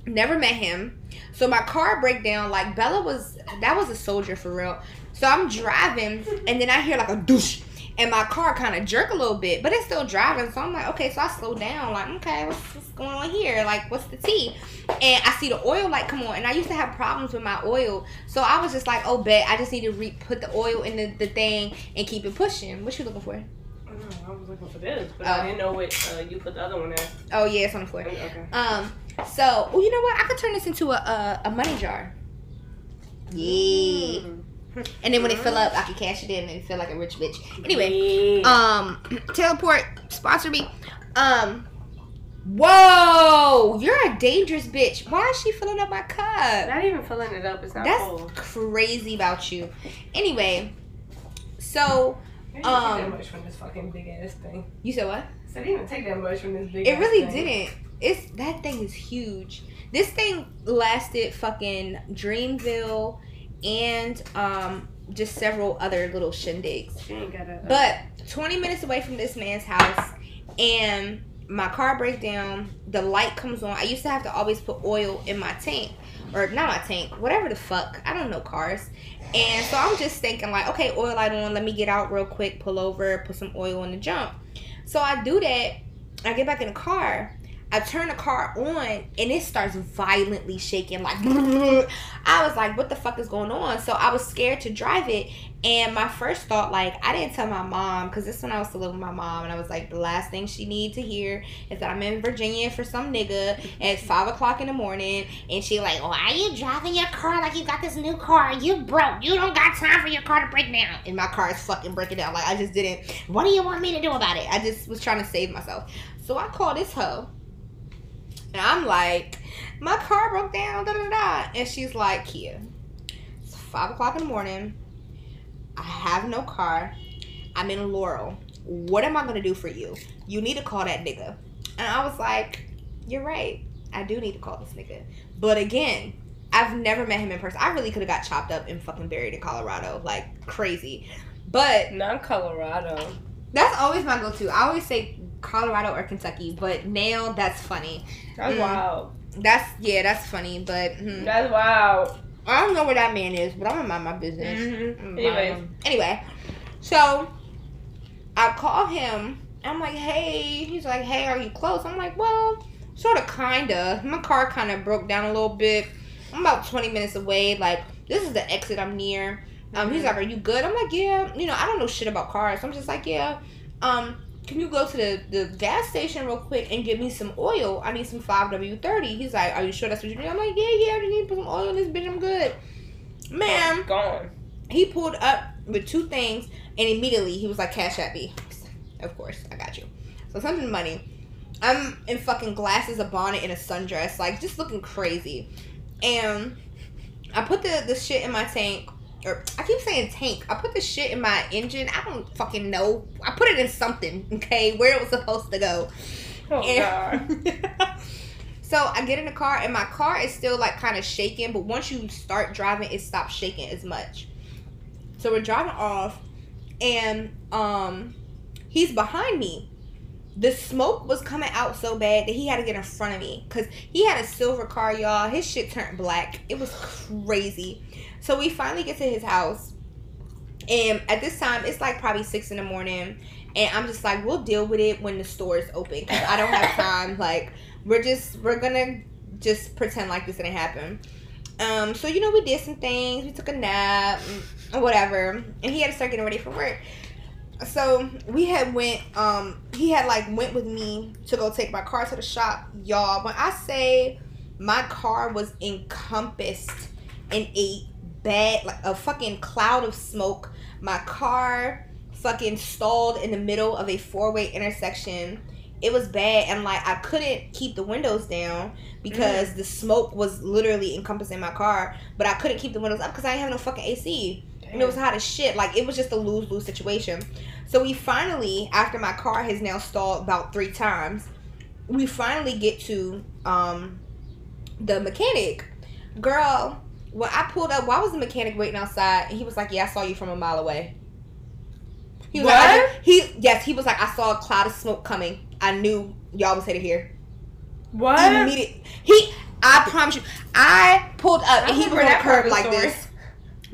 never met him. So my car break down like Bella was that was a soldier for real. So I'm driving and then I hear like a douche and my car kind of jerk a little bit, but it's still driving. So I'm like, okay, so I slow down, like, okay, what's, what's going on here? Like, what's the tea? And I see the oil light come on, and I used to have problems with my oil, so I was just like, oh, bet I just need to re- put the oil in the, the thing and keep it pushing. What you looking for? I don't know, I was looking for this, but Oh. I didn't know what uh, you put the other one at. Oh yeah, it's on the floor. Okay. Um, so, well, you know what? I could turn this into a a, a money jar. Yeah. Mm. And then when it fill up, I can cash it in and feel like a rich bitch. Anyway, Yeah. um, [CLEARS THROAT] Taylor Port sponsor me. Um, whoa, you're a dangerous bitch. Why is she filling up my cup? not even filling it up. It's not That's crazy about you. Anyway, so It didn't take that um, much from this fucking big ass thing. you said what? So it didn't even take that much from this big. It really thing. didn't. It's that thing is huge. This thing lasted fucking Dreamville and um just several other little shindigs. She ain't got a. But 20 minutes away from this man's house, and my car breaks down. The light comes on. I used to have to always put oil in my tank, or not my tank, whatever the fuck. I don't know cars. And so I'm just thinking like, okay, oil light on. Let me get out real quick, pull over, put some oil in the jump. So I do that. I get back in the car, I turn the car on and it starts violently shaking like [LAUGHS] I was like what the fuck is going on? So I was scared to drive it and my first thought like I didn't tell my mom because this when I was still living with my mom and I was like the last thing she need to hear is that I'm in Virginia for some nigga at [LAUGHS] five o'clock in the morning and she like why are you driving your car like you got this new car? You broke. You don't got time for your car to break down. And my car is fucking breaking down. Like I just didn't what do you want me to do about it? I just was trying to save myself. So I called this hoe and I'm like, my car broke down, da da da. And she's like, Kia, it's five o'clock in the morning. I have no car. I'm in Laurel. What am I gonna do for you? You need to call that nigga. And I was like, You're right. I do need to call this nigga. But again, I've never met him in person. I really could have got chopped up and fucking buried in Colorado, like crazy. But not Colorado. That's always my go-to. I always say Colorado or Kentucky, but now that's funny. That's mm. wild. That's yeah, that's funny, but mm, that's wild. I don't know where that man is, but I'm gonna mind my business. Mm-hmm. Anyway, anyway, so I call him. I'm like, hey. He's like, hey, are you close? I'm like, well, sort of, kinda. My car kind of broke down a little bit. I'm about 20 minutes away. Like, this is the exit I'm near. Um, mm-hmm. he's like, are you good? I'm like, yeah. You know, I don't know shit about cars. So I'm just like, yeah. Um, can you go to the, the gas station real quick and get me some oil? I need some 5W30. He's like, are you sure that's what you need? I'm like, yeah, yeah, I just need to put some oil in this bitch. I'm good. Man. Gone. He pulled up with two things and immediately he was like, cash at me. Of course, I got you. So something money. I'm in fucking glasses, a bonnet, and a sundress, like just looking crazy. And I put the, the shit in my tank or I keep saying tank. I put the shit in my engine. I don't fucking know. I put it in something, okay, where it was supposed to go. Oh and, God. [LAUGHS] so I get in the car and my car is still like kind of shaking, but once you start driving, it stops shaking as much. So we're driving off, and um, he's behind me. The smoke was coming out so bad that he had to get in front of me because he had a silver car, y'all. His shit turned black. It was crazy. So we finally get to his house. And at this time, it's like probably six in the morning. And I'm just like, we'll deal with it when the store is open. Because I don't have time. [LAUGHS] like, we're just, we're going to just pretend like this didn't happen. Um, so, you know, we did some things. We took a nap or whatever. And he had to start getting ready for work. So we had went, um, he had like went with me to go take my car to the shop. Y'all, when I say my car was encompassed in a bad, like a fucking cloud of smoke. My car fucking stalled in the middle of a four way intersection. It was bad, and like I couldn't keep the windows down because mm. the smoke was literally encompassing my car. But I couldn't keep the windows up because I didn't have no fucking AC. Damn. And it was hot as shit. Like it was just a lose lose situation. So we finally, after my car has now stalled about three times, we finally get to um the mechanic. Girl, when I pulled up, why was the mechanic waiting outside? And he was like, "Yeah, I saw you from a mile away." He was what? Like, he yes, he was like, "I saw a cloud of smoke coming. I knew y'all was headed here." What? Immediate. He, I promise you, I pulled up I and he was on curb like this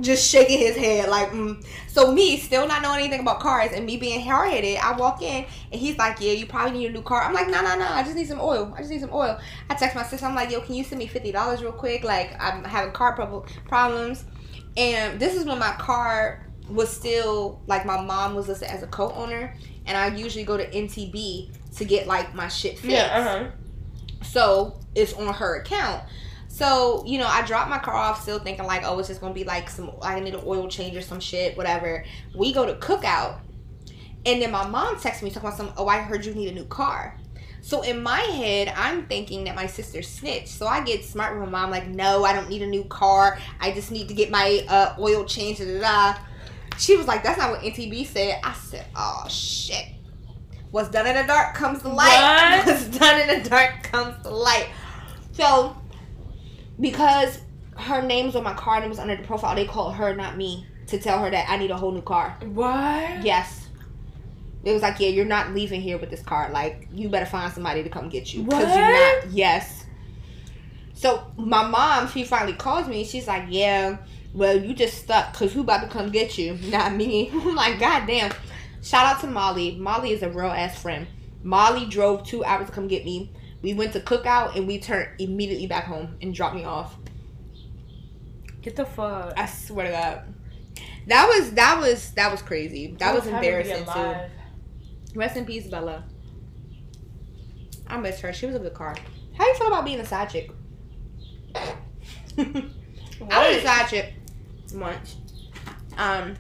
just shaking his head like mm. so me still not knowing anything about cars and me being hard-headed i walk in and he's like yeah you probably need a new car. I'm like no no no i just need some oil. I just need some oil. I text my sister i'm like yo can you send me $50 real quick? Like i'm having car problems. And this is when my car was still like my mom was listed as a co-owner and i usually go to ntb to get like my shit fixed. yeah, uh-huh. so it's on her account so, you know, I dropped my car off still thinking like, oh, it's just gonna be like some I need an oil change or some shit, whatever. We go to cookout and then my mom texts me talking about some oh I heard you need a new car. So in my head, I'm thinking that my sister snitched. So I get smart with my mom, like, no, I don't need a new car. I just need to get my uh, oil changed. Da, da, da. She was like, that's not what NTB said. I said, oh shit. What's done in the dark comes to light. What? [LAUGHS] What's done in the dark comes to light. So because her name's on my card and it was under the profile, they called her, not me, to tell her that I need a whole new car. What? Yes. It was like, yeah, you're not leaving here with this car. Like, you better find somebody to come get you. Because you're not. Yes. So my mom, she finally calls me. She's like, yeah, well, you just stuck because who about to come get you? [LAUGHS] Not me. [LAUGHS] I'm like, God damn. Shout out to Molly. Molly is a real ass friend. Molly drove two hours to come get me We went to cookout and we turned immediately back home and dropped me off. Get the fuck. I swear to God. That was that was that was crazy. That was What time to embarrassing too. Rest in peace, Bella. I miss her. She was a good car. How you feel about being a side chick? [LAUGHS] I was a side chick once. Um,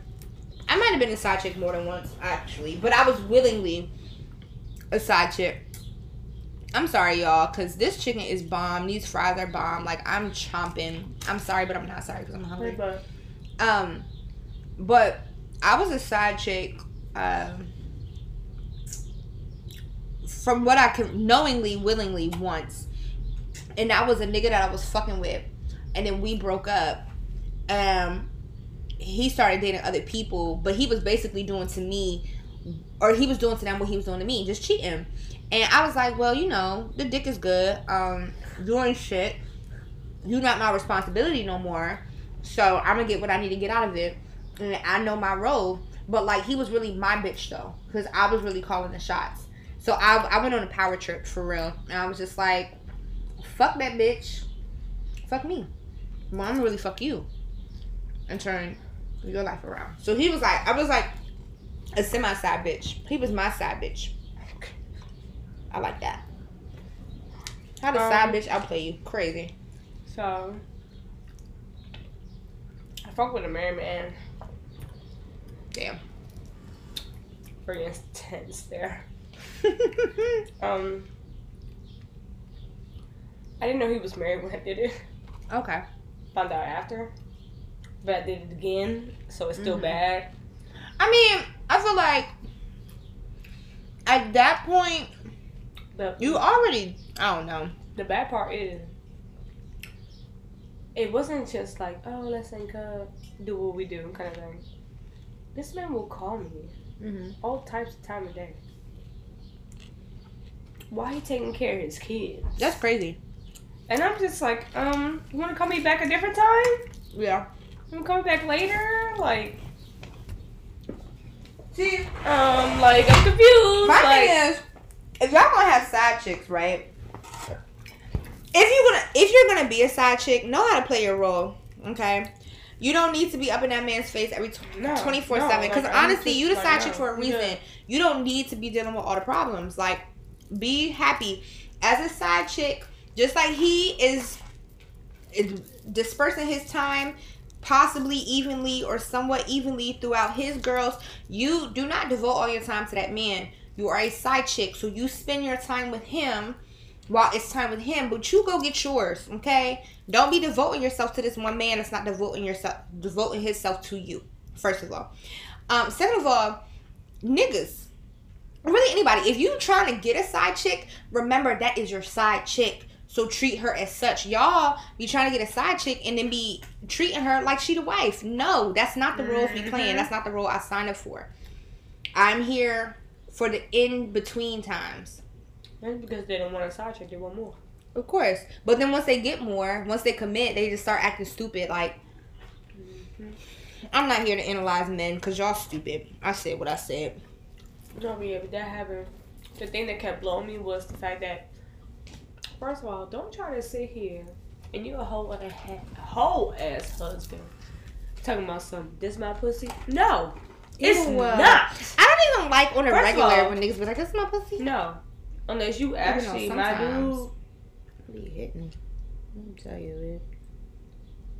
I might have been a side chick more than once actually, but I was willingly a side chick. I'm sorry, y'all, because this chicken is bomb. These fries are bomb. Like I'm chomping. I'm sorry, but I'm not sorry because I'm hungry. Um, but I was a side chick. Um, from what I can knowingly, willingly once, and that was a nigga that I was fucking with, and then we broke up. Um, he started dating other people, but he was basically doing to me, or he was doing to them what he was doing to me, just cheating. And I was like, well, you know, the dick is good. Um, doing shit. You're not my responsibility no more. So I'm gonna get what I need to get out of it, and I know my role. But like he was really my bitch though, because I was really calling the shots. So I I went on a power trip for real, and I was just like, fuck that bitch, fuck me. Well, I'm really fuck you, and turn your life around. So he was like, I was like a semi side bitch. He was my side bitch. I like that. How the Um, side bitch outplay you? Crazy. So, I fuck with a married man. Damn. Pretty intense there. [LAUGHS] Um, I didn't know he was married when I did it. okay. Found out after. But I did it again, so it's still Mhm. bad. I mean, I feel like at that point The, you already I don't know. the bad part is, it wasn't just like, oh, let's link up, do what we do, kind of thing. This man will call me Mm-hmm. all types of time of day. Why he taking care of his kids? That's crazy. And I'm just like, um, you want to call me back a different time? Yeah. You want to call me back later? Like, See, um, like I'm confused. my like, thing is, if y'all gonna have side chicks, right? If you gonna if you're gonna be a side chick, know how to play your role. Okay. You don't need to be up in that man's face every twenty four seven. Because honestly, you the side chick for a reason. good. You don't need to be dealing with all the problems. Like, be happy as a side chick. Just like he is, is dispersing his time, possibly evenly or somewhat evenly throughout his girls. You do not devote all your time to that man. You are a side chick, so you spend your time with him while it's time with him. But you go get yours, okay? Don't be devoting yourself to this one man that's not devoting yourself, devoting himself to you. First of all, um, second of all, niggas, really anybody. If you trying to get a side chick, remember that is your side chick. So treat her as such. Y'all be trying to get a side chick and then be treating her like she the wife. No, that's not the roles we playing. That's not the role I signed up for. I'm here for the in between times. That's because they don't want a side chick, they want more. Of course. But then once they get more, once they commit, they just start acting stupid. Like, mm-hmm. I'm not here to analyze men because y'all stupid. I said what I said. No, yeah, but that happened. The thing that kept blowing me was the fact that, first of all, don't try to sit here and you a whole other ha- whole ass husband talking about some this my pussy. No, it's Ew, not. I don't even like on a First regular all- when niggas be like, that's my pussy. No, unless you actually my sometimes. dude. Be hitting. Me. Let me tell you this.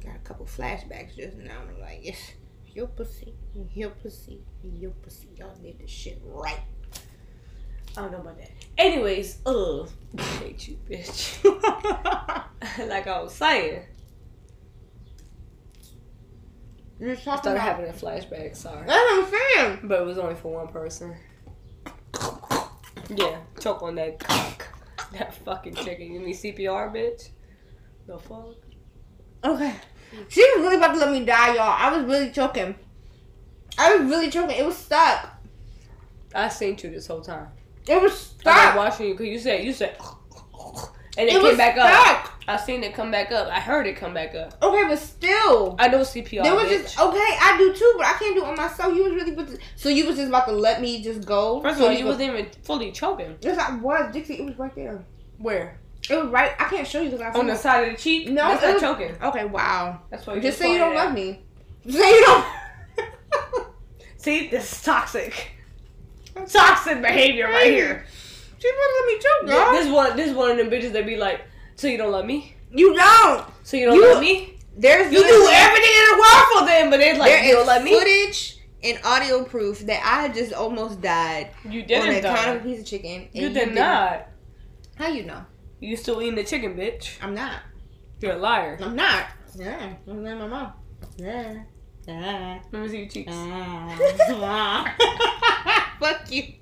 Got a couple flashbacks just now. I'm like, yes, your pussy, your pussy, your pussy. Y'all did this shit right. I don't know about that. Anyways, uh, I hate you, bitch. [LAUGHS] like I was saying, You're I started about. having a flashback. Sorry, That's what I'm saying. but it was only for one person. Yeah, choke on that cock. That fucking chicken. You mean CPR, bitch? The fuck? Okay. She was really about to let me die, y'all. I was really choking. I was really choking. It was stuck. I seen you this whole time. It was I was stuck. watching you because you said you said, and it, It was came back up. stuck. I seen it come back up. I heard it come back up. Okay, but still. I know CPR. There was bitch. just okay. I do too, but I can't do it on myself. You was really, to, so you was just about to let me just go. First of so all, you was- wasn't even fully choking. Yes, I was, Dixie. It was right there. Where? It was right. I can't show you because I On the side of the cheek? No, that's it not was- choking. Okay, wow. That's why you Just say you don't love me. [LAUGHS] Say you don't. [LAUGHS] See, this is toxic. [LAUGHS] Toxic behavior right here. She let me choke, girl. This one, this one of them bitches that be like, so you don't love me? you don't. So you don't You- love me? There's You do everything in the world for them, but it's like There you don't love me. footage and audio proof that I just almost died You on didn't. account though. of a piece of chicken. You did didn't. not. How you know? You still eating the chicken, bitch. I'm not. You're a liar. I'm not. Yeah, I'm not my mom. Yeah. Yeah. Let me see your cheeks. Ah. [LAUGHS] Fuck you.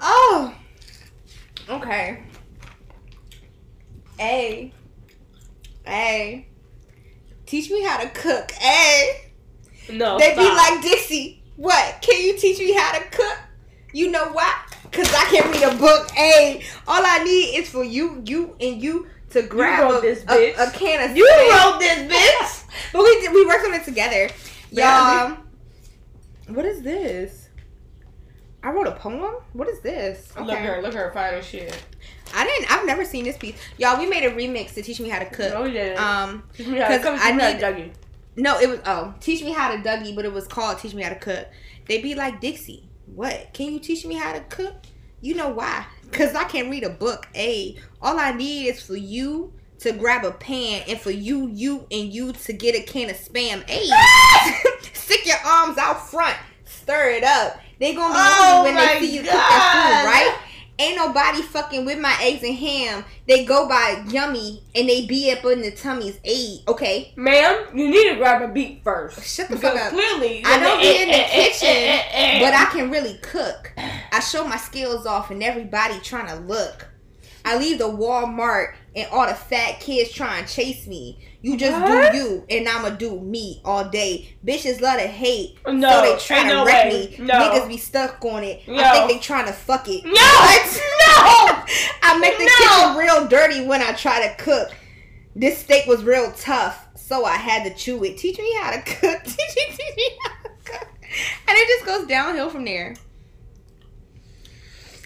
Oh. Okay. A. A. Teach me how to cook. A. No, They be like Dixie. What? Can you teach me how to cook? You know why? Cause I can read a book. A. All I need is for you, you, and you to grab wrote a, this, a- bitch. a, can of. You spam. wrote this, bitch. [LAUGHS] But we we worked on it together. Yeah, Y'all, what is this? I wrote a poem. What is this? Look at her, look at her final shit. I didn't. I've never seen this piece. Y'all, we made a remix to teach me how to cook. You didn't. Um, Teach me how to come I need- Dougie. no, it was oh, teach me how to Dougie, but it was called teach me how to cook. They be like Dixie. What? Can you teach me how to cook? You know why? Cause I can't read a book. A. All I need is for you to grab a pan and for you, you, and you to get a can of spam. A. [LAUGHS] Stick your arms out front. Stir it up. They gonna be Oh when they see you cook that food, right? Ain't nobody fucking with my eggs and ham. They go by yummy and they be up in the tummies. Ayy, okay. Ma'am, you need to grab a beat first. Shut the fuck up. clearly, I don't be in the kitchen, but I can really cook. I show my skills off and everybody trying to look. I leave the Walmart and all the fat kids try and chase me. You just What? do you and I'ma do me all day. Bitches love to hate, No, so they try to no wreck way. me. No. Niggas be stuck on it. I think they trying to fuck it. No! What? [LAUGHS] No! [LAUGHS] I make the No! kitchen real dirty when I try to cook. This steak was real tough, so I had to chew it. Teach me how to cook. Teach [LAUGHS] me, teach me how to cook. And it just goes downhill from there.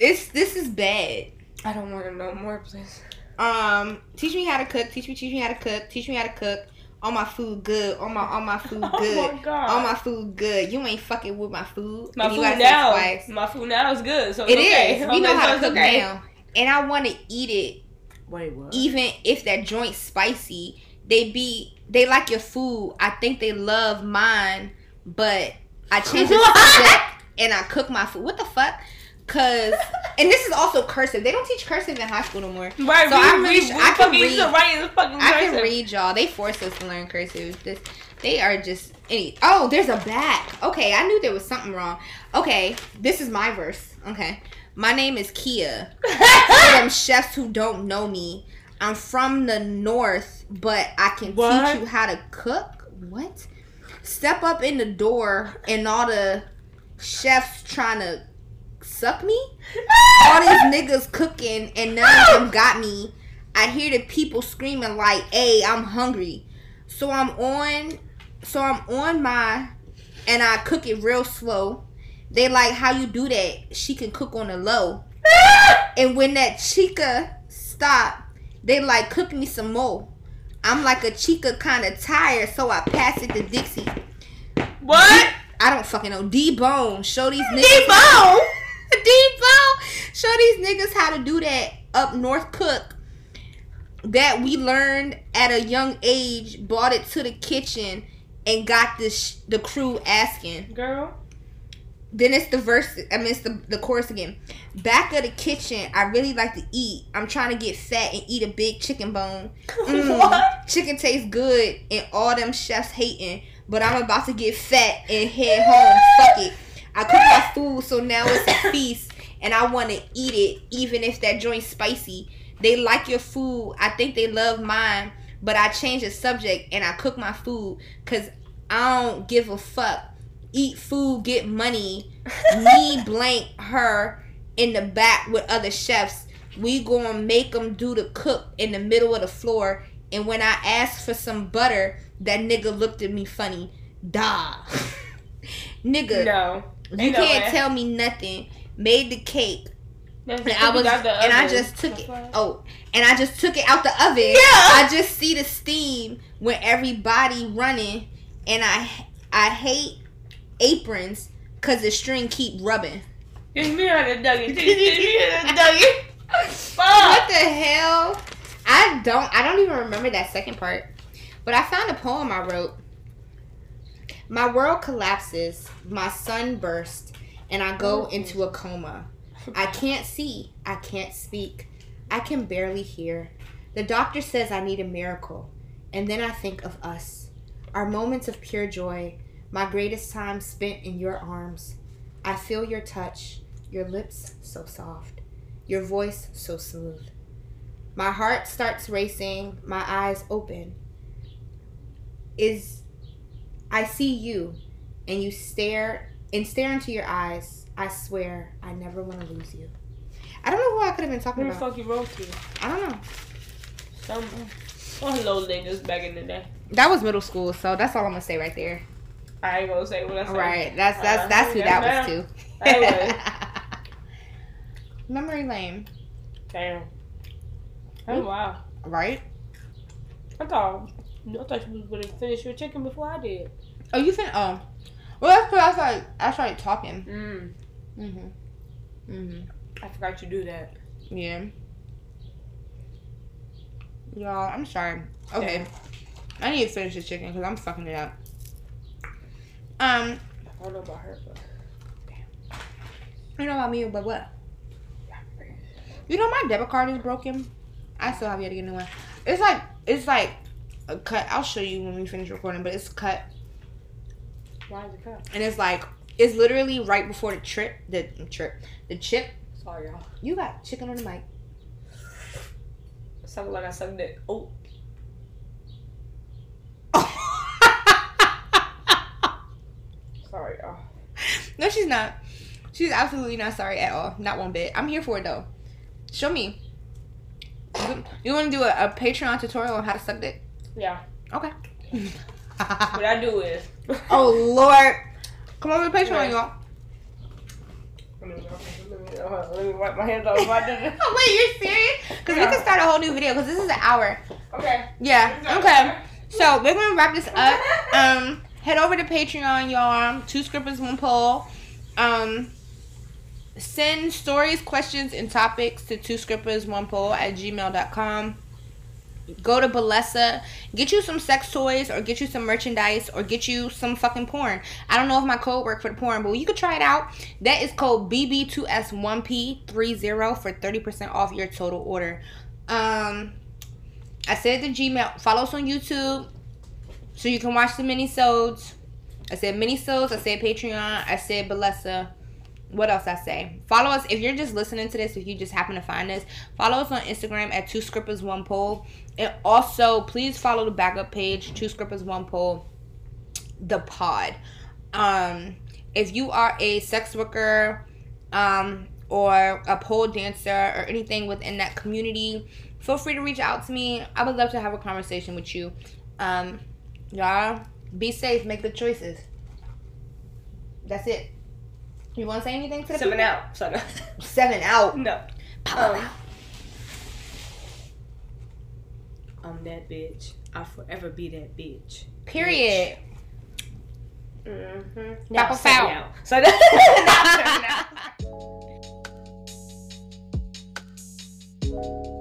It's this is bad. I don't want to know more, please. Um, teach me how to cook. Teach me, teach me how to cook. Teach me how to cook. All my food good. All my all my [LAUGHS] food good. Oh my god. All my food good. You ain't fucking with my food. My and food gotta say it now. twice. My food now is good. So It it's is. okay. We know how to cook okay. now. And I want to eat it Wait, what? even if that joint spicy, they be they like your food. I think they love mine, but I change it [LAUGHS] subject and I cook my food. What the fuck? Cause and this is also cursive. They don't teach cursive in high school no more. Right, So we, I really- we I can read. used to write fucking I can read y'all. They force us to learn cursive. This they are just any. Oh, there's a back. Okay, I knew there was something wrong. Okay, this is my verse. Okay, my name is Kia. [LAUGHS] For them chefs who don't know me, I'm from the north, but I can What? teach you how to cook. What? Step up in the door, and all the chefs trying to suck me. [LAUGHS] All these niggas cooking, and none of them got me. I hear the people screaming like, "Hey, I'm hungry." So I'm on, so I'm on my, and I cook it real slow. They like how you do that. She can cook on the low. [LAUGHS] And when that chica stop, they like cook me some more. I'm like a chica kind of tired, so I pass it to Dixie. What? I don't fucking know. D Bone, show these niggas. D Bone, show these niggas how to do that up north cook. That we learned at a young age, brought it to the kitchen, and got this the crew asking. Girl. Then it's the verse. I mean, it's the the chorus again. Back of the kitchen, I really like to eat. I'm trying to get fat and eat a big chicken bone. [LAUGHS] Mm, what? Chicken tastes good, and all them chefs hating. But I'm about to get fat and head home. Fuck it. I cook my food, so now it's a [COUGHS] feast, and I want to eat it, even if that joint's spicy. They like your food. I think they love mine, but I change the subject and I cook my food because I don't give a fuck. Eat food, get money. [LAUGHS] Me blank her in the back with other chefs. We gonna make them do the cook in the middle of the floor. And when I asked for some butter, that nigga looked at me funny. Da. [LAUGHS] nigga, No. you can't way. tell me nothing. Made the cake. That's- And I was, and I just took That's it. Oh, and I just took it out the oven. Yeah. I just see the steam when everybody running, and I, I hate aprons because the string keep rubbing. Give me on the Dougie. Give me on the Dougie. What the hell? I don't. I don't even remember that second part. But I found a poem I wrote. My world collapses. My sun bursts, and I go oh, into a coma. I can't see. I can't speak. I can barely hear. The doctor says I need a miracle. And then I think of us. Our moments of pure joy. My greatest time spent in your arms. I feel your touch. Your lips so soft. Your voice so smooth. My heart starts racing. My eyes open. Is I see you and you stare and stare into your eyes. I swear I never want to lose you. I don't know who I could have been talking Who the about. fuck you wrote to? I don't know. Some some little niggas back in the day. That was middle school, so that's all I'm gonna say right there. I ain't gonna say what I said. Right. That's that's Uh, that's who that was to. [LAUGHS] [LAUGHS] Memory lane, Damn. Oh wow. right? I thought I thought you was gonna finish your chicken before I did. Oh, you fin? Oh, well, that's because I started I started talking. Mm. Mhm. Mhm. I forgot to do that. Yeah. Y'all, I'm sorry. Okay. I need to finish this chicken because I'm fucking it up. Um, I don't know about her, but you know about me, but what? You know my debit card is broken. I still have yet to get a new one. It's like it's like a cut. I'll show you when we finish recording, but it's cut why is it cut? and it's like it's literally right before the trip. The trip. The chip. Sorry, y'all. You got chicken on the mic. Sounded like I sucked it. Oh, [LAUGHS] sorry, y'all. no, she's not. She's absolutely not sorry at all. Not one bit. I'm here for it though. Show me. You- You want to do a, a Patreon tutorial on how to suck dick? Yeah. Okay. [LAUGHS] What I do is. [LAUGHS] oh Lord, come over to Patreon, Right. y'all. Let me, let me, on, let me wipe my hands off if I. Oh, wait, you're serious? Because we can start a whole new video because this is an hour. Okay. Yeah. Okay. So we're gonna wrap this up. Um, head over to Patreon, y'all. Two Skrippas, One Pole. Um, send stories, questions, and topics to two Skrippas, One Pole at gmail.com. Go to Bellesa, get you some sex toys, or get you some merchandise, or get you some fucking porn. I don't know if my code worked for the porn, but you could try it out. That is code BB2S1P30 for 30% off your total order. Um, I said the Gmail. Follow us on YouTube so you can watch the mini-sodes. I said mini-sodes. I said Patreon. I said Bellesa. What else I say? Follow us if you're just listening to this. If you just happen to find us, follow us on Instagram at two Skrippas One Pole, and also please follow the backup page two Skrippas One Pole, the pod. Um, if you are a sex worker, um, or a pole dancer or anything within that community, feel free to reach out to me. I would love to have a conversation with you. Um, y'all be safe, make good choices. That's it. You want to say anything to the Sevyn people? out. So no. Sevyn out. [LAUGHS] no. Um. I'm that bitch. I'll forever be that bitch. Period. Mm-hmm. Out. So [LAUGHS] now Sevyn [LAUGHS] out.